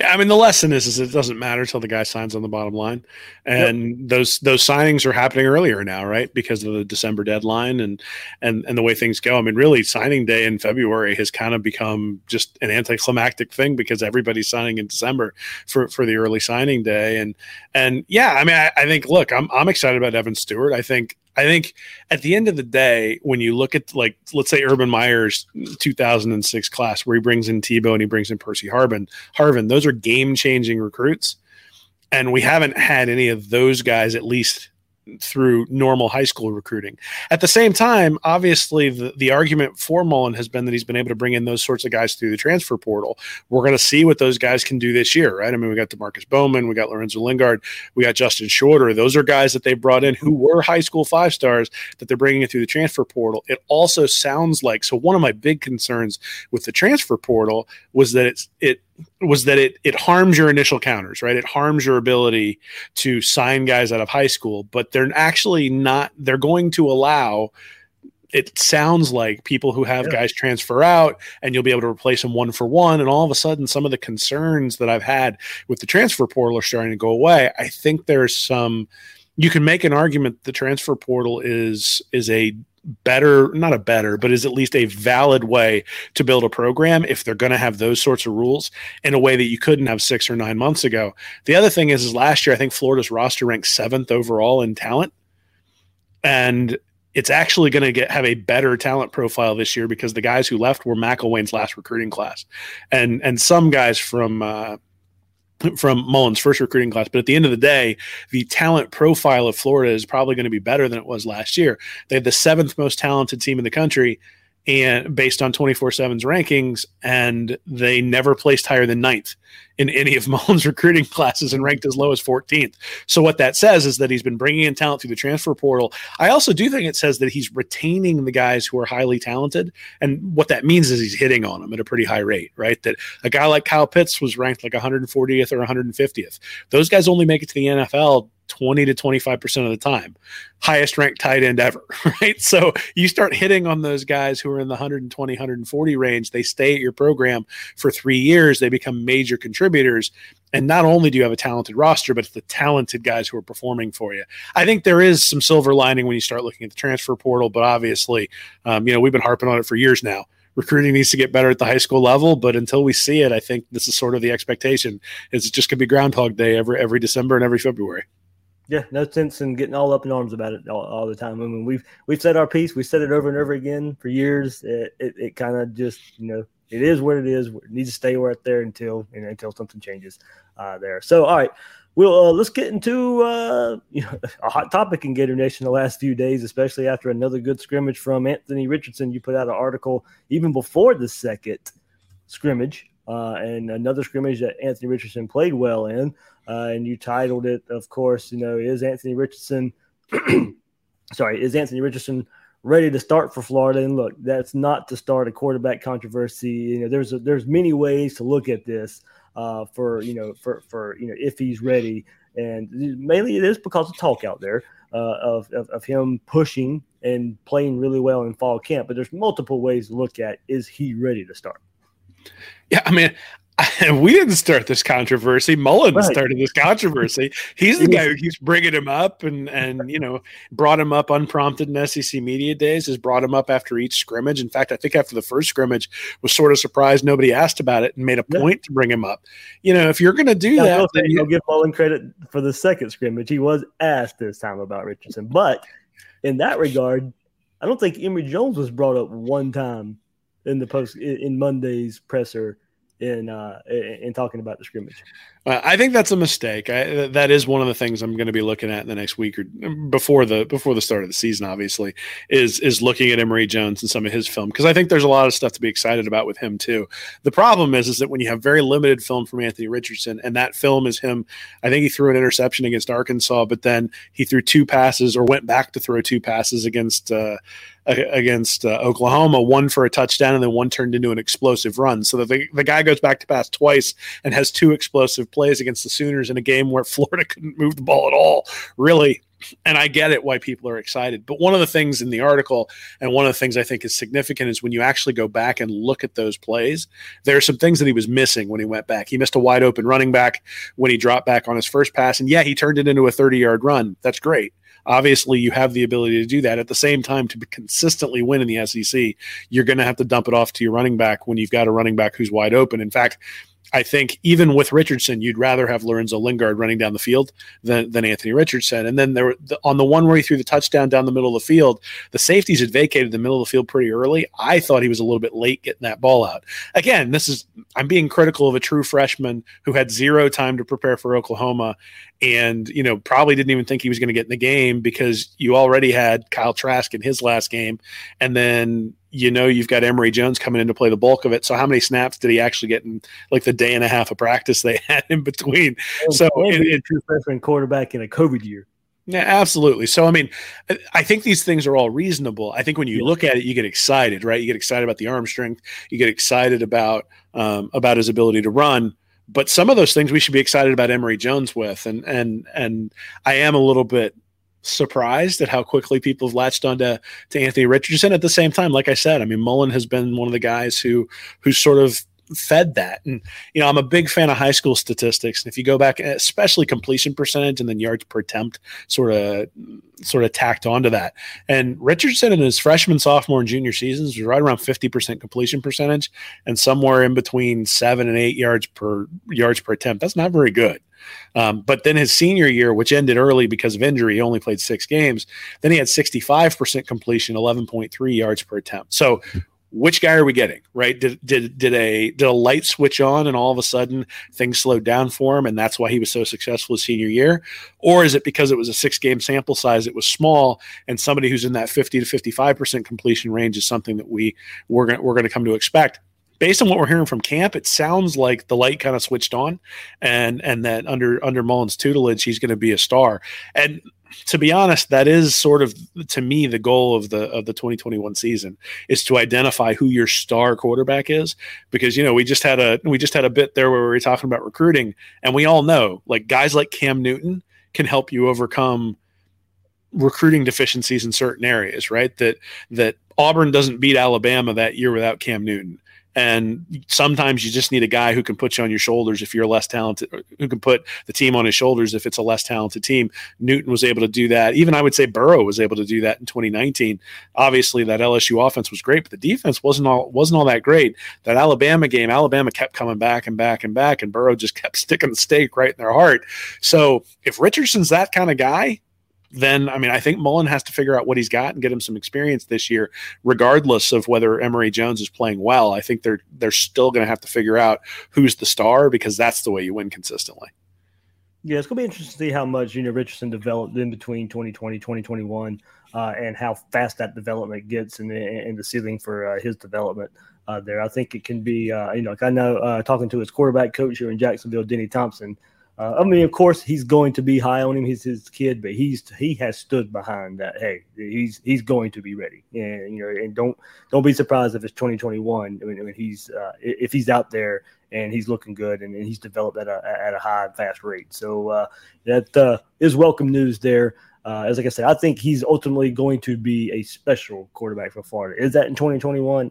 Yeah, I mean the lesson is, is it doesn't matter until the guy signs on the bottom line, and yep. those those signings are happening earlier now, right? Because of the December deadline and and and the way things go. I mean, really, signing day in February has kind of become just an anticlimactic thing because everybody's signing in December for for the early signing day, and and yeah, I mean, I, I think look, I'm I'm excited about Evan Stewart. I think I think at the end of the day, when you look at like let's say Urban Meyer's 2006 class, where he brings in Tebow and he brings in Percy Harvin, Harvin, those are game changing recruits, and we haven't had any of those guys at least through normal high school recruiting. At the same time, obviously, the, the argument for Mullen has been that he's been able to bring in those sorts of guys through the transfer portal. We're going to see what those guys can do this year, right? I mean, we got Demarkcus Bowman, we got Lorenzo Lingard, we got Justin Shorter. Those are guys that they brought in who were high school five stars that they're bringing in through the transfer portal. It also sounds like so. One of my big concerns with the transfer portal was that it's it was that it it harms your initial counters, right? It harms your ability to sign guys out of high school, but they're actually not. They're going to allow. It sounds like people who have yeah. guys transfer out, and you'll be able to replace them one for one. And all of a sudden, some of the concerns that I've had with the transfer portal are starting to go away. I think there's some. You can make an argument the transfer portal is is a better, not a better, but is at least a valid way to build a program if they're going to have those sorts of rules in a way that you couldn't have six or nine months ago. The other thing is, is last year, I think Florida's roster ranked seventh overall in talent. And it's actually going to get have a better talent profile this year because the guys who left were McElwain's last recruiting class, and and some guys from uh, from Mullen's first recruiting class. But at the end of the day, the talent profile of Florida is probably going to be better than it was last year. They had the seventh most talented team in the country and based on 24-7's rankings and they never placed higher than ninth in any of Mullen's recruiting classes and ranked as low as 14th. So what that says is that he's been bringing in talent through the transfer portal. I also do think it says that he's retaining the guys who are highly talented. And what that means is he's hitting on them at a pretty high rate, right? That a guy like Kyle Pitts was ranked like 140th or 150th. Those guys only make it to the NFL 20 to 25% of the time. Highest ranked tight end ever, right? So you start hitting on those guys who are in the 120, 140 range. They stay at your program for three years, they become major contributors. And not only do you have a talented roster, but it's the talented guys who are performing for you. I think there is some silver lining when you start looking at the transfer portal, but obviously, um, you know, we've been harping on it for years now recruiting needs to get better at the high school level. But until we see it, I think this is sort of the expectation. It's just going to be Groundhog Day every every December and every February. Yeah, no sense in getting all up in arms about it all, all, the time. I mean, we've we've said our piece. We said it over and over again for years. It, it, it kind of just you know it is what it is. It needs to stay right there until you know until something changes uh, there. So all right, well uh, let's get into uh, you know a hot topic in Gator Nation the last few days, especially after another good scrimmage from Anthony Richardson. You put out an article even before the second scrimmage uh, and another scrimmage that Anthony Richardson played well in. Uh, and you titled it, of course, you know, is Anthony Richardson, sorry, is Anthony Richardson ready to start for Florida? And look, that's not to start a quarterback controversy. You know, there's a, there's many ways to look at this uh, for you know for for you know if he's ready, and mainly it is because of talk out there. Uh, of, of, of him pushing and playing really well in fall camp, but there's multiple ways to look at is he ready to start? Yeah, I mean, we didn't start this controversy. Mullen right. started this controversy. He's the guy who keeps bringing him up and and you know brought him up unprompted in SEC media days. Has brought him up after each scrimmage. In fact, I think after the first scrimmage, was sort of surprised nobody asked about it and made a point to bring him up. You know, if you're going to do yeah, that, then you'll give Mullen credit for the second scrimmage. He was asked this time about Richardson, but in that regard, I don't think Emory Jones was brought up one time in the post in Monday's presser in uh, in talking about the scrimmage. Uh, I think that's a mistake. I, that is one of the things I'm going to be looking at in the next week or before the before the start of the season. Obviously, is is looking at Emory Jones and some of his film because I think there's a lot of stuff to be excited about with him too. The problem is is that when you have very limited film from Anthony Richardson and that film is him, I think he threw an interception against Arkansas, but then he threw two passes or went back to throw two passes against. Uh, against uh, Oklahoma, one for a touchdown, and then one turned into an explosive run. So the, the guy goes back to pass twice and has two explosive plays against the Sooners in a game where Florida couldn't move the ball at all. Really, and I get it why people are excited. But one of the things in the article, and one of the things I think is significant, is when you actually go back and look at those plays, there are some things that he was missing when he went back. He missed a wide open running back when he dropped back on his first pass. And yeah, he turned it into a 30 yard run. That's great. Obviously, you have the ability to do that. At the same time, to consistently win in the SEC, you're going to have to dump it off to your running back when you've got a running back who's wide open. In fact, I think even with Richardson, you'd rather have Lorenzo Lingard running down the field than, than Anthony Richardson. And then there the, on the one where he threw the touchdown down the middle of the field, the safeties had vacated the middle of the field pretty early. I thought he was a little bit late getting that ball out. Again, this is I'm being critical of a true freshman who had zero time to prepare for Oklahoma and you know probably didn't even think he was going to get in the game because you already had Kyle Trask in his last game, and then you know you've got Emory Jones coming in to play the bulk of it. So how many snaps did he actually get in like the day and a half of practice they had in between? And so a true freshman quarterback in a COVID year. Yeah, absolutely. So, I mean, I think these things are all reasonable. I think when you yeah. look at it, you get excited, right? You get excited about the arm strength. You get excited about um, about his ability to run but some of those things we should be excited about Emory Jones with, and and and I am a little bit surprised at how quickly people have latched onto to Anthony Richardson. At the same time, like I said, I mean Mullen has been one of the guys who who sort of fed that. And you know, I'm a big fan of high school statistics. And if you go back, especially completion percentage and then yards per attempt, sort of sort of tacked onto that. And Richardson in his freshman, sophomore, and junior seasons was right around 50% completion percentage and somewhere in between seven and eight yards per yards per attempt. That's not very good. Um, but then his senior year, which ended early because of injury, he only played six games. Then he had 65% completion, 11.3 yards per attempt. So which guy are we getting right did, did did a did a light switch on and all of a sudden things slowed down for him and that's why he was so successful his senior year or is it because it was a six game sample size it was small and somebody who's in that 50 to 55% completion range is something that we we're going we're going to come to expect based on what we're hearing from camp, it sounds like the light kind of switched on, and and that under under Mullen's tutelage, he's going to be a star. And to be honest, that is sort of to me the goal of the of the 2021 season is to identify who your star quarterback is because you know we just had a we just had a bit there where we were talking about recruiting and we all know like guys like Cam Newton can help you overcome recruiting deficiencies in certain areas, right? That that Auburn doesn't beat Alabama that year without Cam Newton. And sometimes you just need a guy who can put you on your shoulders if you're less talented, who can put the team on his shoulders if it's a less talented team. Newton was able to do that. Even I would say Burrow was able to do that in 2019. Obviously, that LSU offense was great, but the defense wasn't all wasn't all that great. That Alabama game, Alabama kept coming back and back and back, and Burrow just kept sticking the stake right in their heart. So if Richardson's that kind of guy, then I mean, I think Mullen has to figure out what he's got and get him some experience this year, regardless of whether Emory Jones is playing well. I think they're they're still going to have to figure out who's the star because that's the way you win consistently. Yeah, it's going to be interesting to see how much Junior Richardson developed in between 2020, 2021, uh, and how fast that development gets and the, the ceiling for uh, his development uh, there. I think it can be, uh, you know, like I know uh, talking to his quarterback coach here in Jacksonville, Denny Thompson, uh, I mean, of course, he's going to be high on him. He's his kid, but he's he has stood behind that. Hey, he's he's going to be ready, and you know, and don't don't be surprised if it's 2021. I mean, he's uh, if he's out there and he's looking good and, and, he's developed at a at a high fast rate. So uh, that uh, is welcome news there. Uh, as like I said, I think he's ultimately going to be a special quarterback for Florida. Is that in 2021?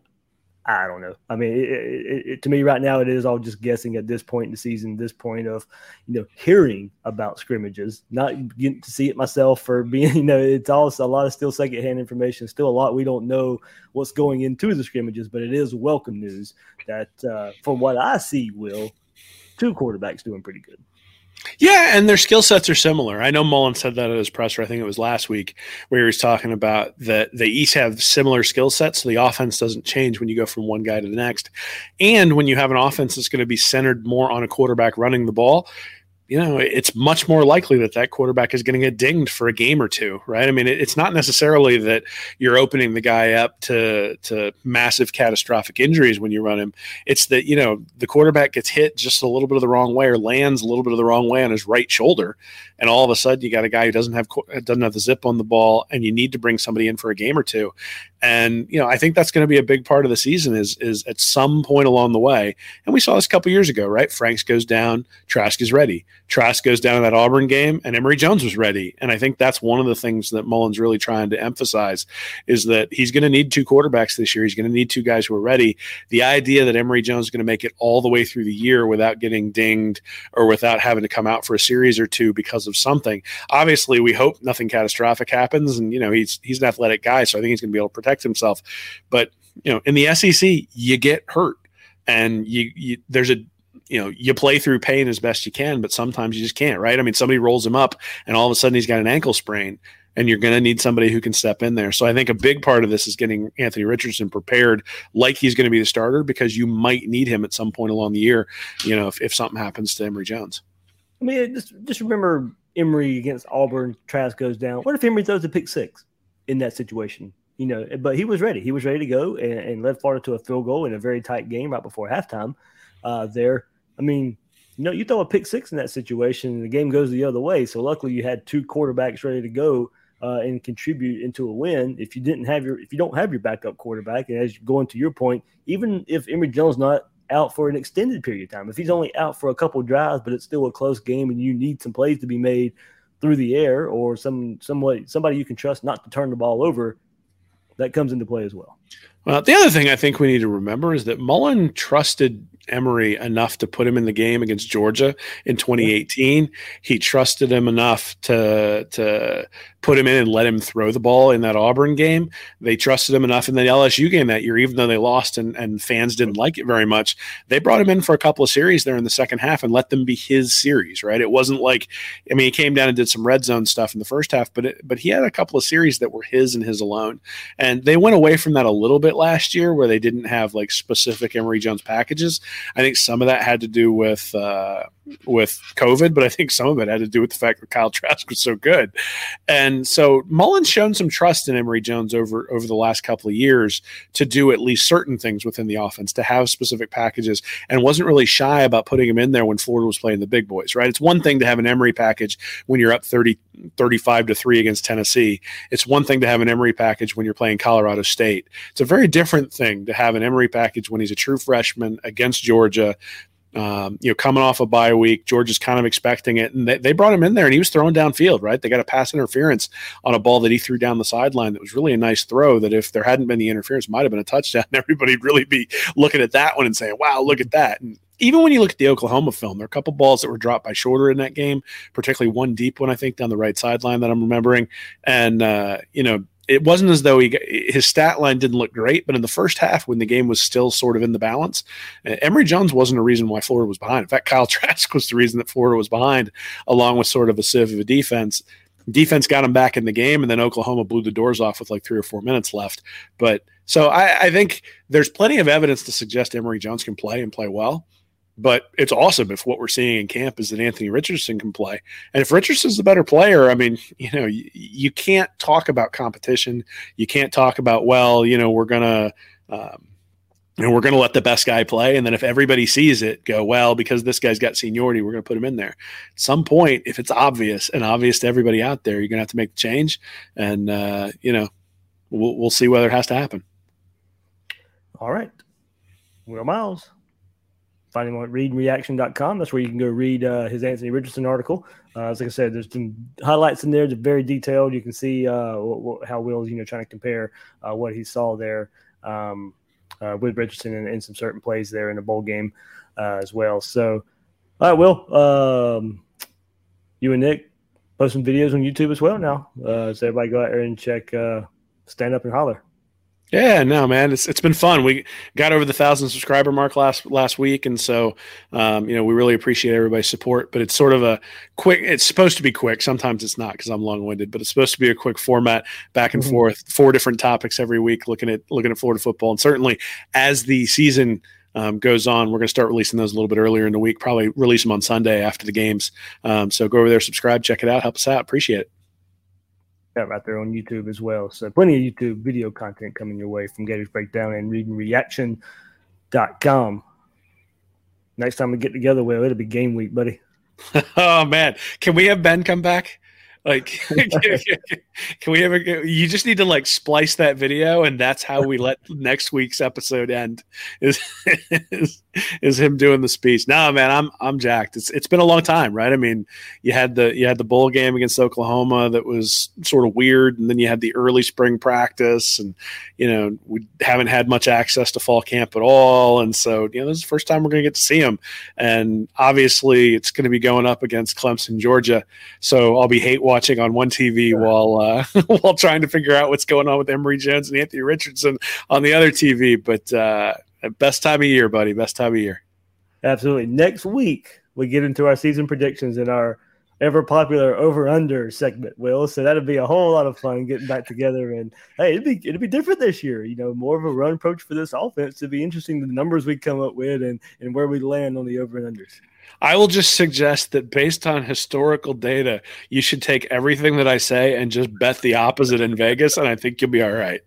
I don't know. I mean, it, it, it, to me right now, it is all just guessing at this point in the season, this point of, you know, hearing about scrimmages, not getting to see it myself or being, you know, it's also a lot of still secondhand information, still a lot we don't know what's going into the scrimmages, but it is welcome news that, uh, from what I see, Will, two quarterbacks doing pretty good. Yeah, and their skill sets are similar. I know Mullen said that at his presser. I think it was last week where he was talking about that they each have similar skill sets, so the offense doesn't change when you go from one guy to the next. And when you have an offense that's going to be centered more on a quarterback running the ball, you know, it's much more likely that that quarterback is going to get dinged for a game or two, right? I mean, it's not necessarily that you're opening the guy up to to massive catastrophic injuries when you run him. It's that you know the quarterback gets hit just a little bit of the wrong way or lands a little bit of the wrong way on his right shoulder, and all of a sudden you got a guy who doesn't have doesn't have the zip on the ball, and you need to bring somebody in for a game or two. And you know, I think that's going to be a big part of the season. Is is at some point along the way, and we saw this a couple years ago, right? Franks goes down, Trask is ready. Trask goes down in that Auburn game, and Emory Jones was ready. And I think that's one of the things that Mullen's really trying to emphasize is that he's going to need two quarterbacks this year. He's going to need two guys who are ready. The idea that Emory Jones is going to make it all the way through the year without getting dinged or without having to come out for a series or two because of something. Obviously, we hope nothing catastrophic happens, and you know he's he's an athletic guy, so I think he's going to be able to protect himself. But you know, in the SEC, you get hurt, and you, you there's a you know you play through pain as best you can, but sometimes you just can't, right? I mean, somebody rolls him up, and all of a sudden he's got an ankle sprain. And you're going to need somebody who can step in there. So I think a big part of this is getting Anthony Richardson prepared like he's going to be the starter because you might need him at some point along the year, you know, if, if something happens to Emory Jones. I mean, just, just remember Emory against Auburn, Trask goes down. What if Emory throws a pick six in that situation? you know, but he was ready. He was ready to go and, and led Florida to a field goal in a very tight game right before halftime. Uh, there, I mean, you know, you throw a pick six in that situation, and the game goes the other way. So luckily, you had two quarterbacks ready to go uh, and contribute into a win. If you didn't have your, if you don't have your backup quarterback, and as going to your point, even if Emory Jones not out for an extended period of time, if he's only out for a couple drives, but it's still a close game, and you need some plays to be made through the air or some somebody somebody you can trust not to turn the ball over that comes into play as well. Well, the other thing I think we need to remember is that Mullen trusted Emory enough to put him in the game against Georgia in 2018. He trusted him enough to to put him in and let him throw the ball in that Auburn game. They trusted him enough in the LSU game that year, even though they lost and, and fans didn't like it very much. They brought him in for a couple of series there in the second half and let them be his series, right? It wasn't like, I mean, he came down and did some red zone stuff in the first half, but it, but he had a couple of series that were his and his alone. And they went away from that a little bit last year where they didn't have like specific Emory Jones packages. I think some of that had to do with uh, with COVID, but I think some of it had to do with the fact that Kyle Trask was so good. And so Mullen's shown some trust in Emory Jones over over the last couple of years to do at least certain things within the offense, to have specific packages, and wasn't really shy about putting him in there when Florida was playing the big boys, right? It's one thing to have an Emory package when you're up 30, 35 to 3 against Tennessee. It's one thing to have an Emory package when you're playing Colorado State. It's a very different thing to have an Emory package when he's a true freshman against Georgia um, you know, coming off a bye week, Georgia is kind of expecting it, and they, they, brought him in there, and he was throwing downfield. Right, they got a pass interference on a ball that he threw down the sideline. That was really a nice throw. That if there hadn't been the interference, might have been a touchdown. Everybody'd really be looking at that one and saying, "Wow, look at that!" And even when you look at the Oklahoma film, there are a couple balls that were dropped by Shorter in that game, particularly one deep one I think down the right sideline that I'm remembering, and uh, you know it wasn't as though he his stat line didn't look great, but in the first half, when the game was still sort of in the balance, uh, Emory Jones wasn't a reason why Florida was behind. In fact, Kyle Trask was the reason that Florida was behind, along with sort of a sieve of a defense. Defense got him back in the game, and then Oklahoma blew the doors off with like three or four minutes left. But so I, I think there's plenty of evidence to suggest Emory Jones can play and play well. But it's awesome if what we're seeing in camp is that Anthony Richardson can play. And if Richardson's the better player, I mean, you know, you, you can't talk about competition. You can't talk about, well, you know, we're going to, um, you know, we're going to let the best guy play. And then if everybody sees it, go, well, because this guy's got seniority, we're going to put him in there. At some point, if it's obvious and obvious to everybody out there, you're going to have to make the change. And, uh, you know, we'll, we'll see whether it has to happen. All right. Will Miles find him at readreaction.com. That's where you can go read uh, his Anthony Richardson article. Uh, as like I said, there's some highlights in there. They're very detailed. You can see uh, what, what, how Will's you know trying to compare uh, what he saw there um, uh, with Richardson in, some certain plays there in the bowl game uh, as well. So, all right, Will, um, you and Nick post some videos on YouTube as well now. so everybody go out there and check Stand Up and Holler. Yeah, no, man, it's it's been fun. We got over the thousand subscriber mark last last week, and so um, you know we really appreciate everybody's support. But it's sort of a quick. It's supposed to be quick. Sometimes it's not because I'm long winded, but it's supposed to be a quick format, back and mm-hmm. forth, four different topics every week, looking at looking at Florida football. And certainly as the season um, goes on, we're going to start releasing those a little bit earlier in the week. Probably release them on Sunday after the games. Um, so go over there, subscribe, check it out, help us out. Appreciate it that right there on YouTube as well. So plenty of YouTube video content coming your way from Gators Breakdown and readingreaction.com. Next time we get together, well, it'll be game week, buddy. oh man, can we have Ben come back? Like, can, we ever? You just need to like splice that video, and that's how we let next week's episode end. Is is, is him doing the speech? No, man, I'm I'm jacked. It's it's been a long time, right? I mean, you had the you had the bowl game against Oklahoma that was sort of weird, and then you had the early spring practice, and you know we haven't had much access to fall camp at all, and so you know this is the first time we're going to get to see him, and obviously it's going to be going up against Clemson, Georgia, so I'll be hate watching watching on one TV while uh, while trying to figure out what's going on with Emory Jones and Anthony Richardson on the other TV. But uh, best time of year, buddy. Best time of year. Absolutely. Next week we get into our season predictions and our ever popular over under segment, Will. So that'll be a whole lot of fun getting back together. And hey, it'd be it'd be different this year. You know, more of a run approach for this offense. It'd be interesting the numbers we come up with and and where we land on the over and unders. I will just suggest that based on historical data, you should take everything that I say and just bet the opposite in Vegas, and I think you'll be all right.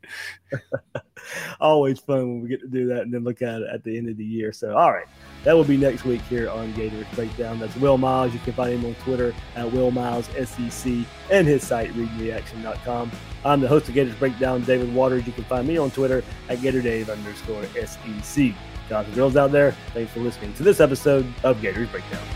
Always fun when we get to do that and then look at it at the end of the year. So, all right, that will be next week here on Gators Breakdown. That's Will Miles. You can find him on Twitter at Will Miles SEC and his site readreaction.com. I'm the host of Gators Breakdown, David Waters. You can find me on Twitter at GatorDave underscore SEC and girls out there, thanks for listening to this episode of Gators Breakdown.